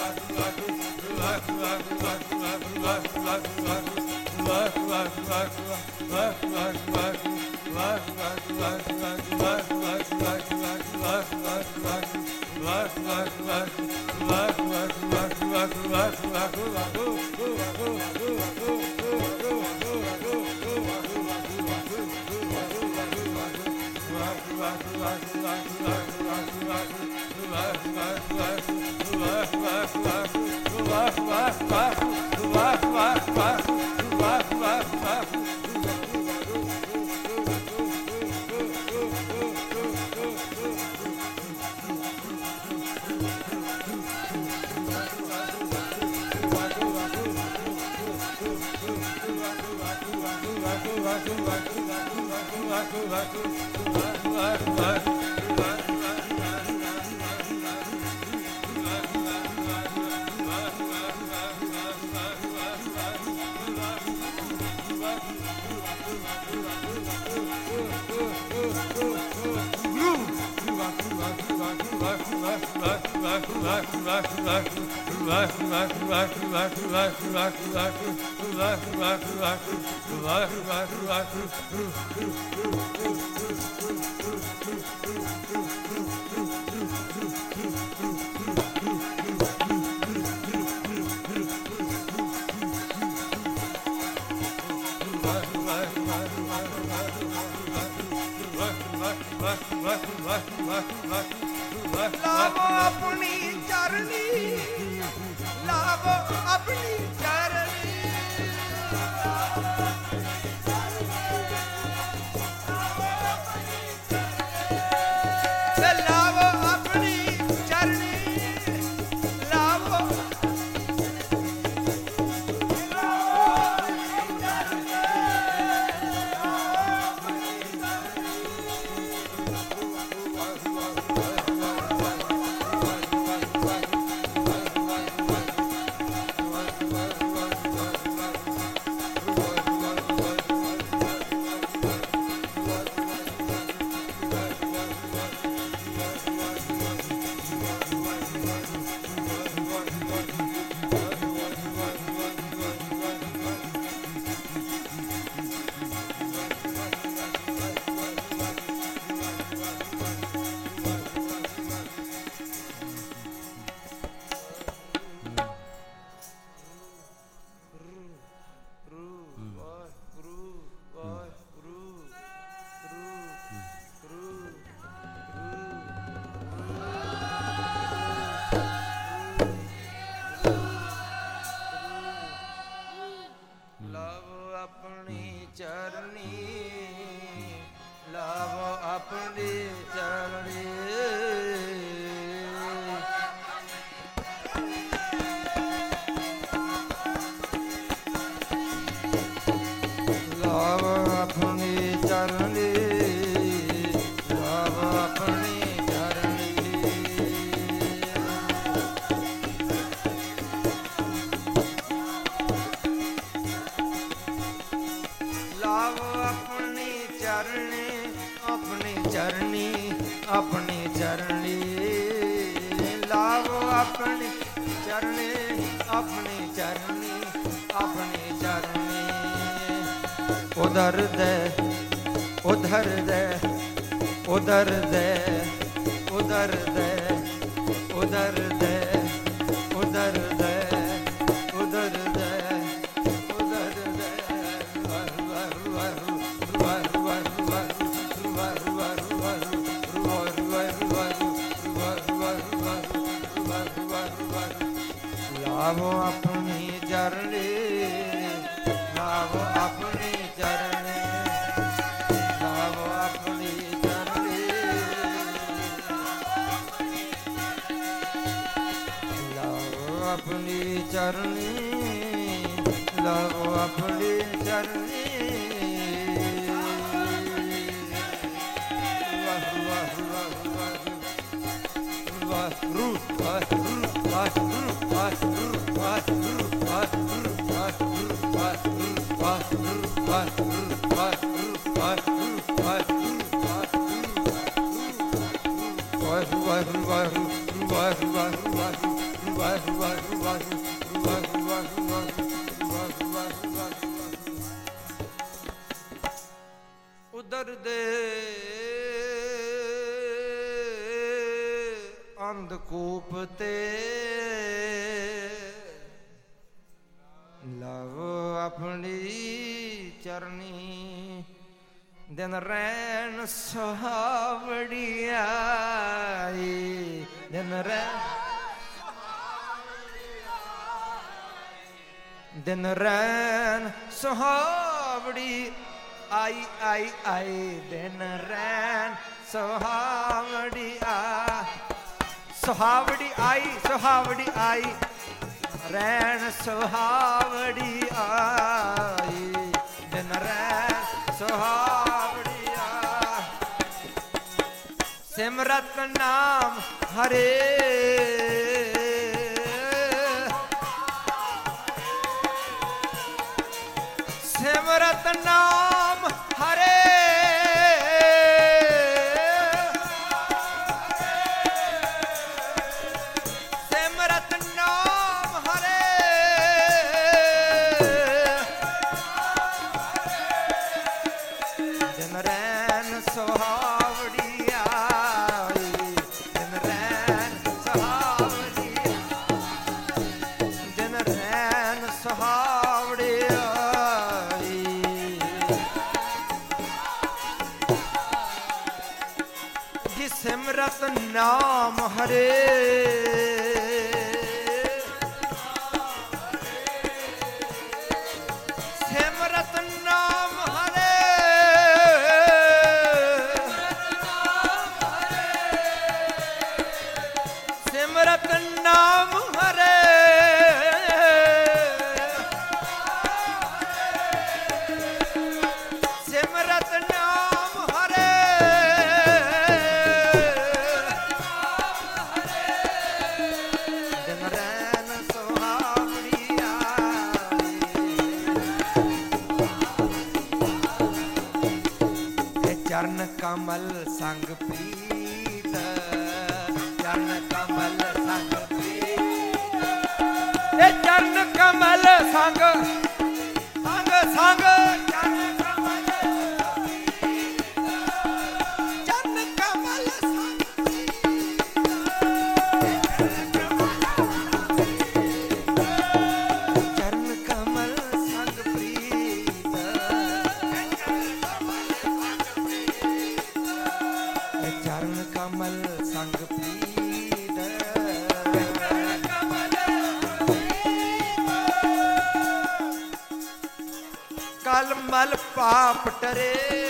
Lula, Lula. ਲਾਓ ਆਪਣੀ ਚਰਨੀ ਵਾਹ ਵਾਹ ਵਾਹ ਵਾਹ ਵਾਹਿਗੁਰੂ ਵਾਹਿਗੁਰੂ ਵਾਹਿਗੁਰੂ ਵਾਹਿਗੁਰੂ ਵਾਹਿਗੁਰੂ ਵਾਹਿਗੁਰੂ ਵਾਹਿਗੁਰੂ ਵਾਹਿਗੁਰੂ ਵਾਹਿਗੁਰੂ ਵਾਹਿਗੁਰੂ ਵਾਹਿਗੁਰੂ ਉਦਰ ਦੇ ਅੰਧਕੂਪ ਤੇ ਲਵ ਆਪਣੀ ਚਰਨੀ, ਦਿਨ ਰੈਣ ਸੁਹਾਵੜੀ ਆਈ ਦਿਨ ਰੈਣ ਦਿਨ ਰੈਣ ਸੁਹਾਵੜੀ ਆਈ ਆਈ ਆਈ, ਦਿਨ ਰੈਣ ਸੁਹਾਵੜੀ ਆ। ਸੁਹਾਵੜੀ ਆਈ ਸੁਹਾਵੜੀ ਆਈ, ਰੈਣ ਸੁਹਾਵੜੀ ਆਈ। ਦਿਨ ਰੈਣ ਸੁਹਾਵੜੀ ਆ। ਸਿਮਰਤ ਨਾਮ ਹਰੇ। ਸਿਮਰਤ ਨਾਮ ਨਾਮ ਹਰੇ। पाप टरे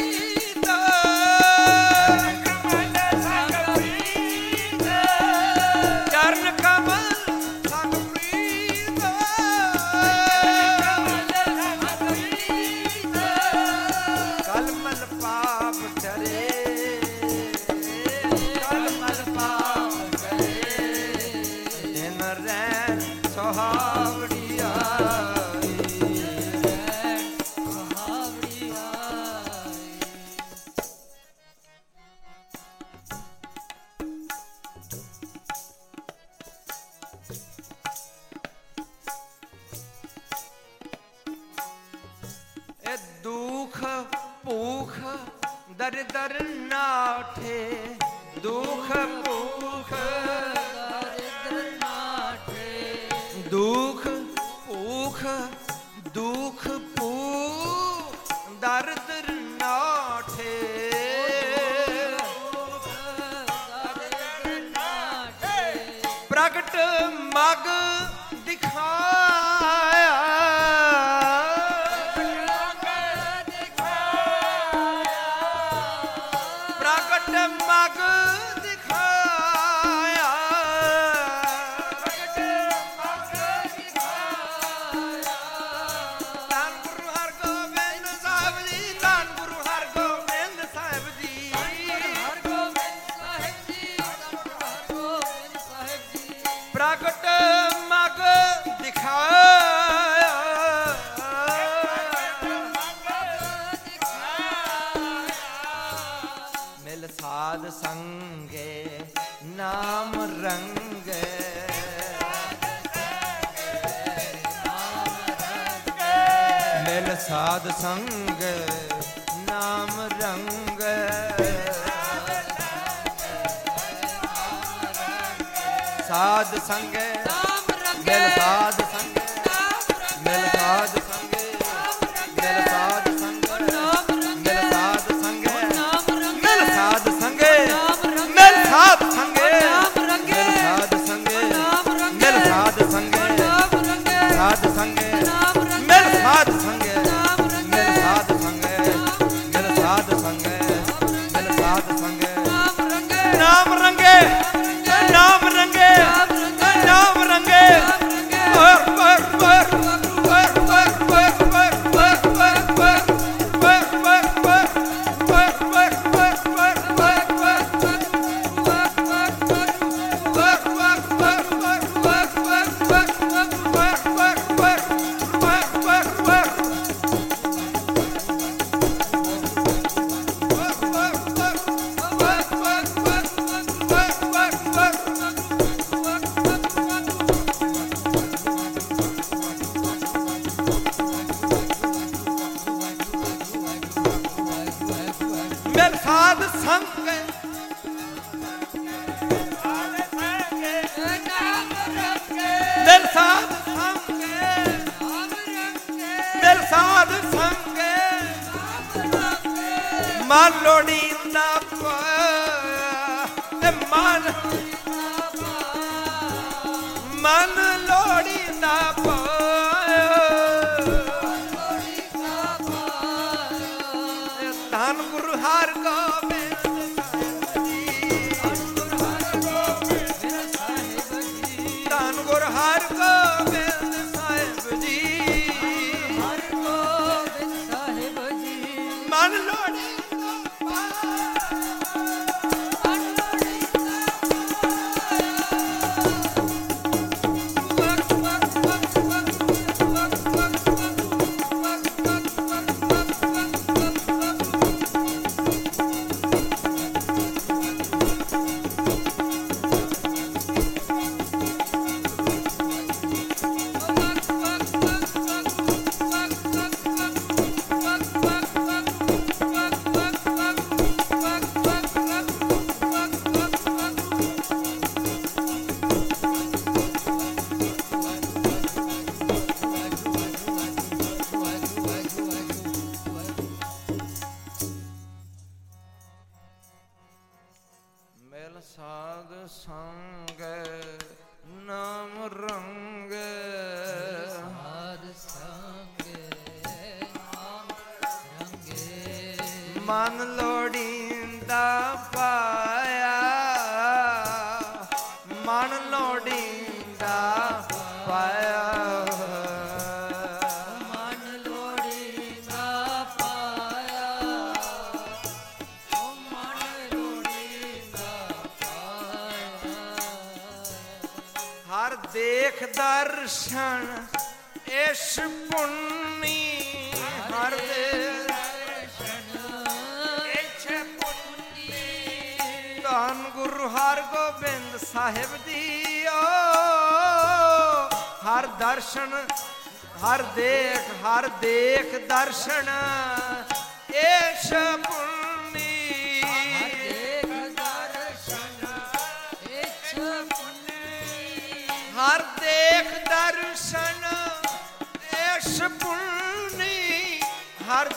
ਸਾਧ ਸੰਗ ਨਾਮ ਰੰਗ। ਸਾਧ ਸੰਗ ਨਾਮ ਰੰਗ। ਮਨ ਲੋੜੀ ਦਰਸ਼ਨ ਇਸ ਪੁੰਨੀ ਹਰ ਦੇ ਧੰਨ ਗੁਰੂ ਹਰਗੋਬਿੰਦ ਸਾਹਿਬ ਦੀ ਓ ਹਰ ਦਰਸ਼ਨ, ਹਰ ਦੇਖ ਹਰ ਦੇਖ ਦਰਸ਼ਨ। ਇਸ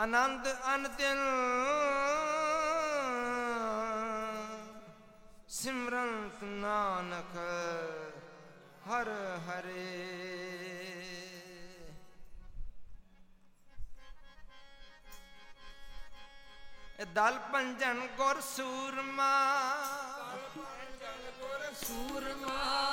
ਆਨੰਦ ਅਨਤਿਨ ਸਿਮਰੰਤ ਨਾਨਕ ਹਰ ਹਰੇ। ਦਲ ਪੰਜਨ ਗੁਰ ਸੂਰਮਾ। ਦਲ ਪੰਜਨ ਗੁਰ ਸੂਰਮਾ।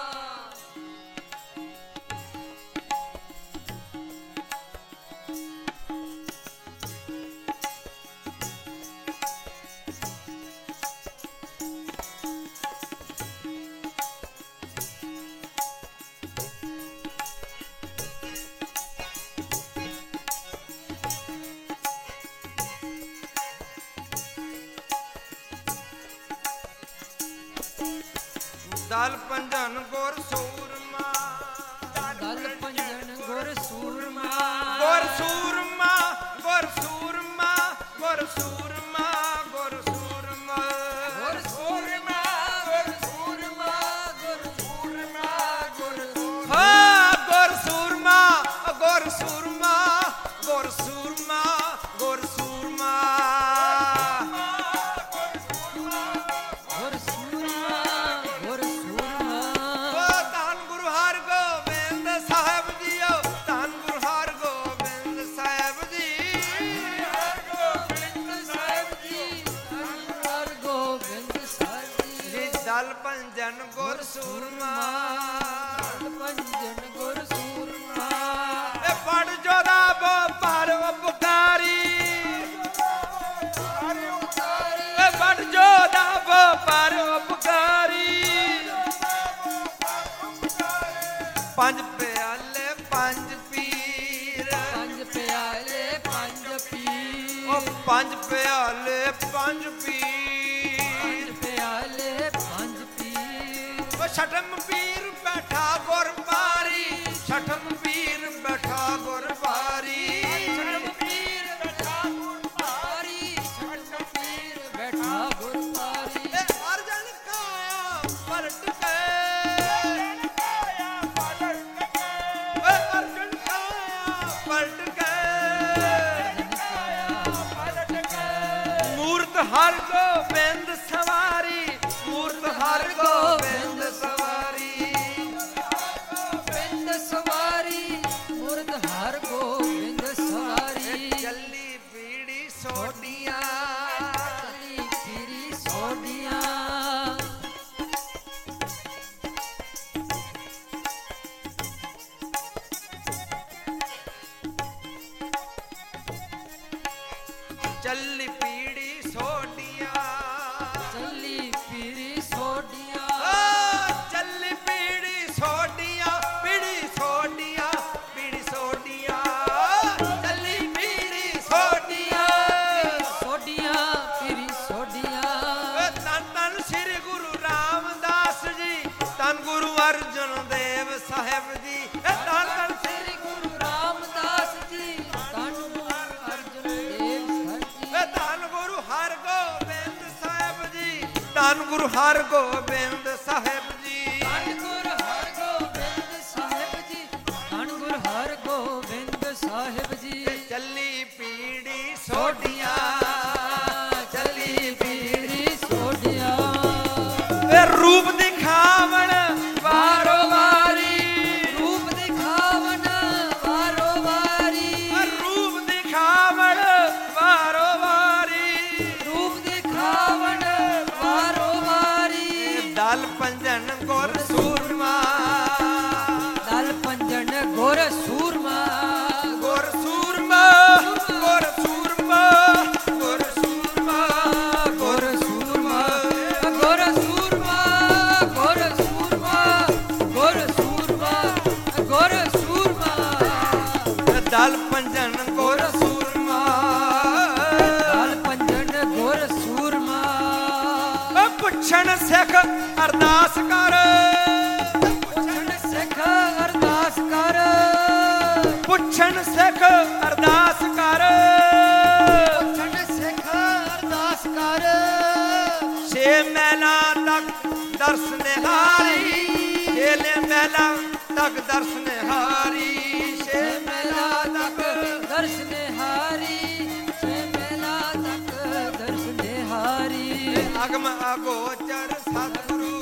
ਅਗੋਚਰ ਸਤਿਗੁਰੂ।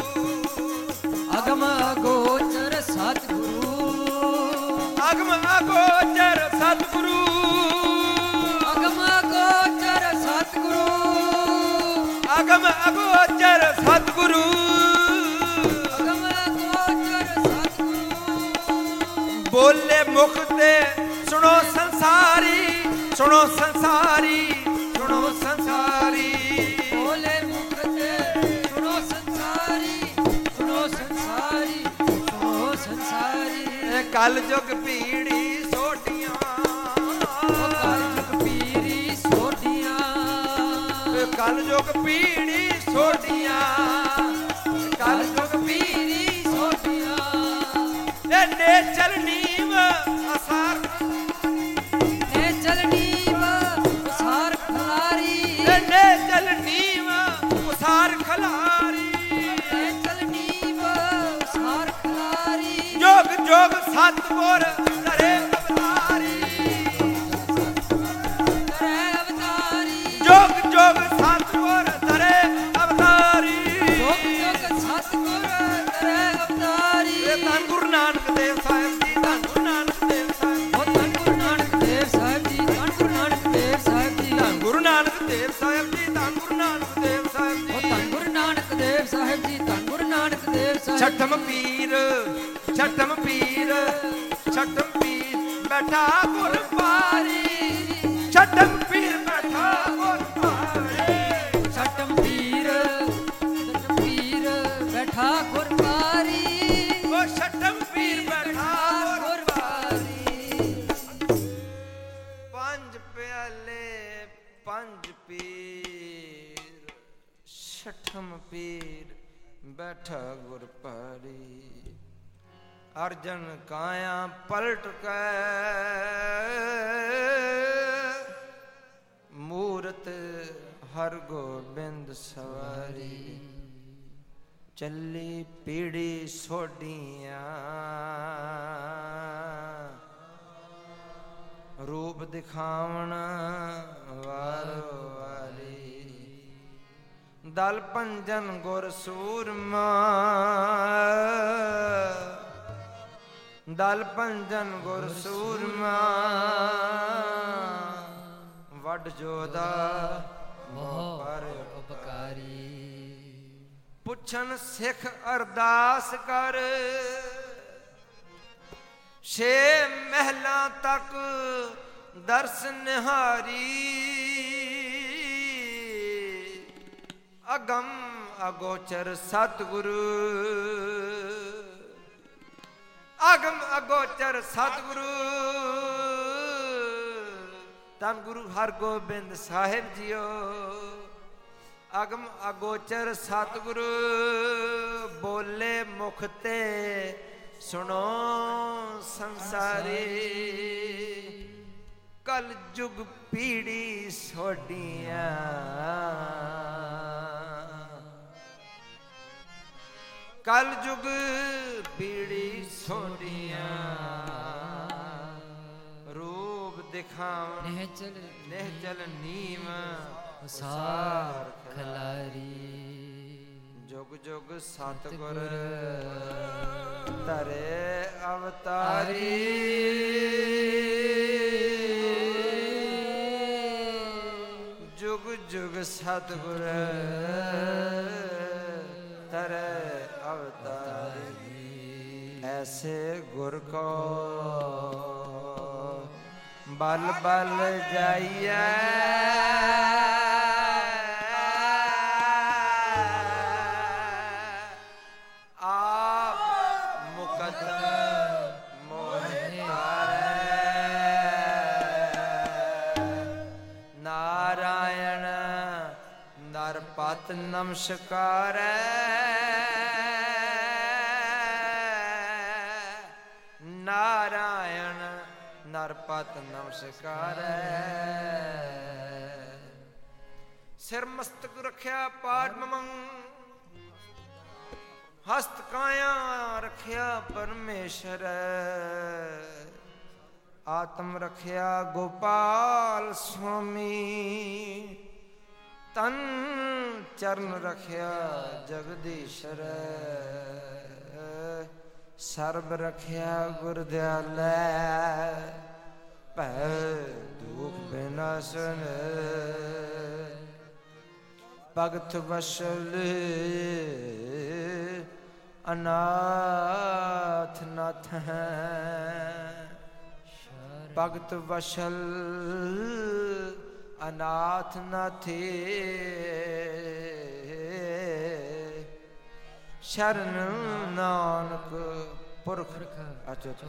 ਅਗਮ ਅਗੋਚਰ ਸਤਿਗੁਰੂ। ਅਗਮ ਅਗੋਚਰ ਸਤਿਗੁਰੂ। ਅਗਮ ਅਗੋਚਰ ਸਤਿਗੁਰੂ। ਅਗਮ ਅਗੋਚਰ ਸਤਿਗੁਰੂ। ਅਗਮ ਅਗੋਚਰ ਸਤਿਗੁਰੂ। ਬੋਲੇ ਮੁਖ ਤੇ ਸੁਣੋ ਸੰਸਾਰੀ ਸੁਣੋ ਸੰਸਾਰੀ। ਕਲ ਜੁਗ ਪੀੜੀ ਸੋਟੀਆਂ। ਕਲ ਜੁਗ ਪੀੜੀ ਸੋਟੀਆਂ। ਕਲ ਜੁਗ ਪੀੜੀ ਸਤਪੁਰ ਧਰੇ ਅਵਤਾਰੀ ਧਰੇ ਅਵਤਾਰੀ। ਜੋਗ ਜੋਗ ਸਤਪੁਰ ਧਰੇ ਅਵਤਾਰੀ। ਜੋਗ ਜੋਗ ਸਤਪੁਰ ਧਰੇ ਅਵਤਾਰੀ। ਇਹ ਧੰਨ ਗੁਰੂ ਨਾਨਕ ਦੇਵ ਸਾਹਿਬ ਜੀ ਧੰਨ ਗੁਰੂ ਨਾਨਕ ਦੇਵ ਸਾਹਿਬ ਉਹ ਧੰਨ ਗੁਰੂ ਨਾਨਕ ਦੇਵ ਸਾਹਿਬ ਜੀ ਧੰਨ ਗੁਰੂ ਨਾਨਕ ਦੇਵ ਸਾਹਿਬ ਜੀ। ਧੰਨ ਗੁਰੂ ਨਾਨਕ ਦੇਵ ਸਾਹਿਬ ਜੀ ਧੰਨ ਗੁਰੂ ਨਾਨਕ ਦੇਵ ਸਾਹਿਬ ਜੀ। ਉਹ ਧੰਨ ਗੁਰੂ ਨਾਨਕ ਦੇਵ ਸਾਹਿਬ ਜੀ ਧੰਨ ਗੁਰੂ ਨਾਨਕ ਦੇਵ ਸਾਹਿਬ ਛਠਮ ਪੀਰ ਛਠਮ ਪੀਰ। ਛਟਮ ਪੀ ਬੈਠਾ ਗੁਰਪਾਰੀ ਸਵਾਰੀ। ਚੱਲੀ ਪੀੜੀ ਸੋਡੀਆਂ ਰੂਪ ਦਿਖਾਵਣ ਵਾਰੋ ਵਾਲੀ। ਦਲ ਪੰਜਨ ਗੁਰ ਸੂਰਮਾ। ਦਲ ਪੰਜਨ ਗੁਰ ਸੂਰਮਾ। ਵੱਡ ਜੋਦਾ। ਮੋਹ ਪਰ ਉਪਕਾਰੀ ਪੁੱਛਣ ਸਿੱਖ ਅਰਦਾਸ ਕਰ। ਛੇ ਮਹਿਲਾਂ ਤੱਕ ਦਰਸ ਨਿਹਾਰੀ। ਅਗੰਮ ਅਗੋਚਰ ਸਤਿਗੁਰੂ। ਅਗਮ ਅਗੋਚਰ ਸਤਿਗੁਰੂ। ਧੰਨ ਗੁਰੂ ਹਰਗੋਬਿੰਦ ਸਾਹਿਬ ਜੀਓ। ਅਗਮ ਅਗੋਚਰ ਸਤਿਗੁਰੂ ਬੋਲੇ ਮੁਖ ਤੇ ਸੁਣੋ ਸੰਸਾਰੀ। ਕਲ ਜੁਗ ਪੀੜੀ ਸੋਡੀਆਂ। ਕਲ ਜੁਗ ਪੀੜੀ ਸੋਡੀਆਂ। ਰੂਪ ਦਿਖਾਵਣ ਨਹਿ ਚਲ ਨਿਹ। ਚਲ ਨੀਮ ਸਾਰ ਖਲਾਰੀ। ਜੁਗ ਜੁਗ ਸਤਿਗੁਰ ਧਰੇ ਅਵਤਾਰੀ। ਜੁਗ ਜੁਗ ਸਤਿਗੁਰ ਧਰੇ ਅਵਤਾਰੀ। ਐਸੇ ਗੁਰ ਕੋ ਬਲ ਬਲ ਜਾਈਐ। ਨਮਸਕਾਰੈ ਨਾਰਾਇਣ ਨਰਪਤ ਨਮਸਕਾਰੈ। ਸਿਰ ਮਸਤਕ ਰੱਖਿਆ ਪਾਦਮੰ ਹਸਤ ਕਾਇਆ ਰੱਖਿਆ, ਪਰਮੇਸ਼ਰ। ਆਤਮ ਰੱਖਿਆ, ਗੋਪਾਲ ਸੁਆਮੀ। ਤਨ ਚਰਨ ਰੱਖਿਆ ਜਗਦੀਸ਼ਰ ਸਰਬ ਰੱਖਿਆ ਗੁਰ ਦਿਆਲੈ, ਭੈ ਦੁਖ ਬਿਨਾਸਨ। ਭਗਤ ਵਸਲ ਅਨਾਥ ਨਾਥ ਹੈ। ਭਗਤ ਵਸਲ ਅਨਾਥ ਨਾਥੇ ਸ਼ਰਨ ਨਾਨਕ ਪੁਰਖ ਅਚੁੱਤ।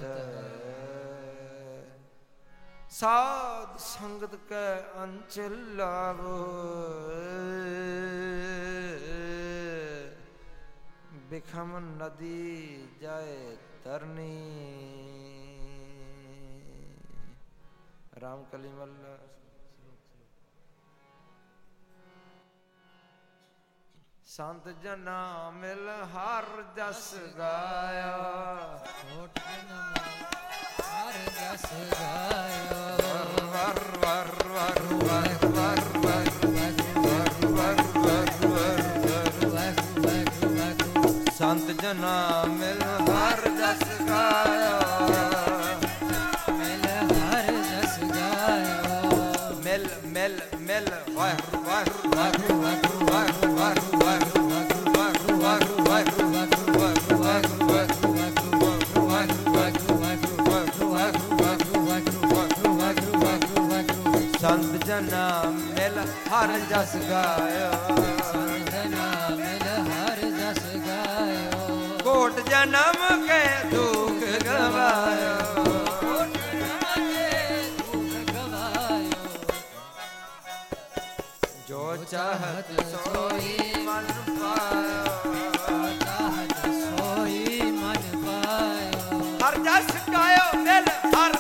ਸਾਧ ਸੰਗਤ ਕੈ ਅੰਚਲ ਲਾਵੋ। ਬਿਖਮ ਨਦੀ ਜਾਏ ਤਰਨੀ ਰਾਮ ਕਲੀਮਲ ਸੰਤ ਜਨਾ ਮਿਲ ਹਰ ਜਸ ਗਾਇਆ ਕੋਟ ਨਮ ਹਰ ਜਸ ਗਾਇਓ ਵਰ ਵਰ ਵਰ ਵਰ ਵਰ ਵਰ ਵਰ ਵਰ ਵਰ ਵਰ ਸੰਤ ਜਨਾ ਮਿਲ ਸੰਜਨਾ ਮਿਲ ਹਰ ਜਸ ਗਾਇਓ ਸੰਜਨਾ ਮਿਲ ਹਰ ਜਸ ਗਾਇਓ। ਕੋਟ ਜਨਮ ਕੇ ਦੁਖ ਗਵਾਇਓ। ਜੋ ਚਾਹਤ ਸੋਈ ਮਨ ਪਾਇਓ। ਚਾਹਤ ਸੋਈ ਮਨ ਪਾਇਓ ਹਰ ਜਸ ਗਾਇਓ ਮਿਲ ਹਰ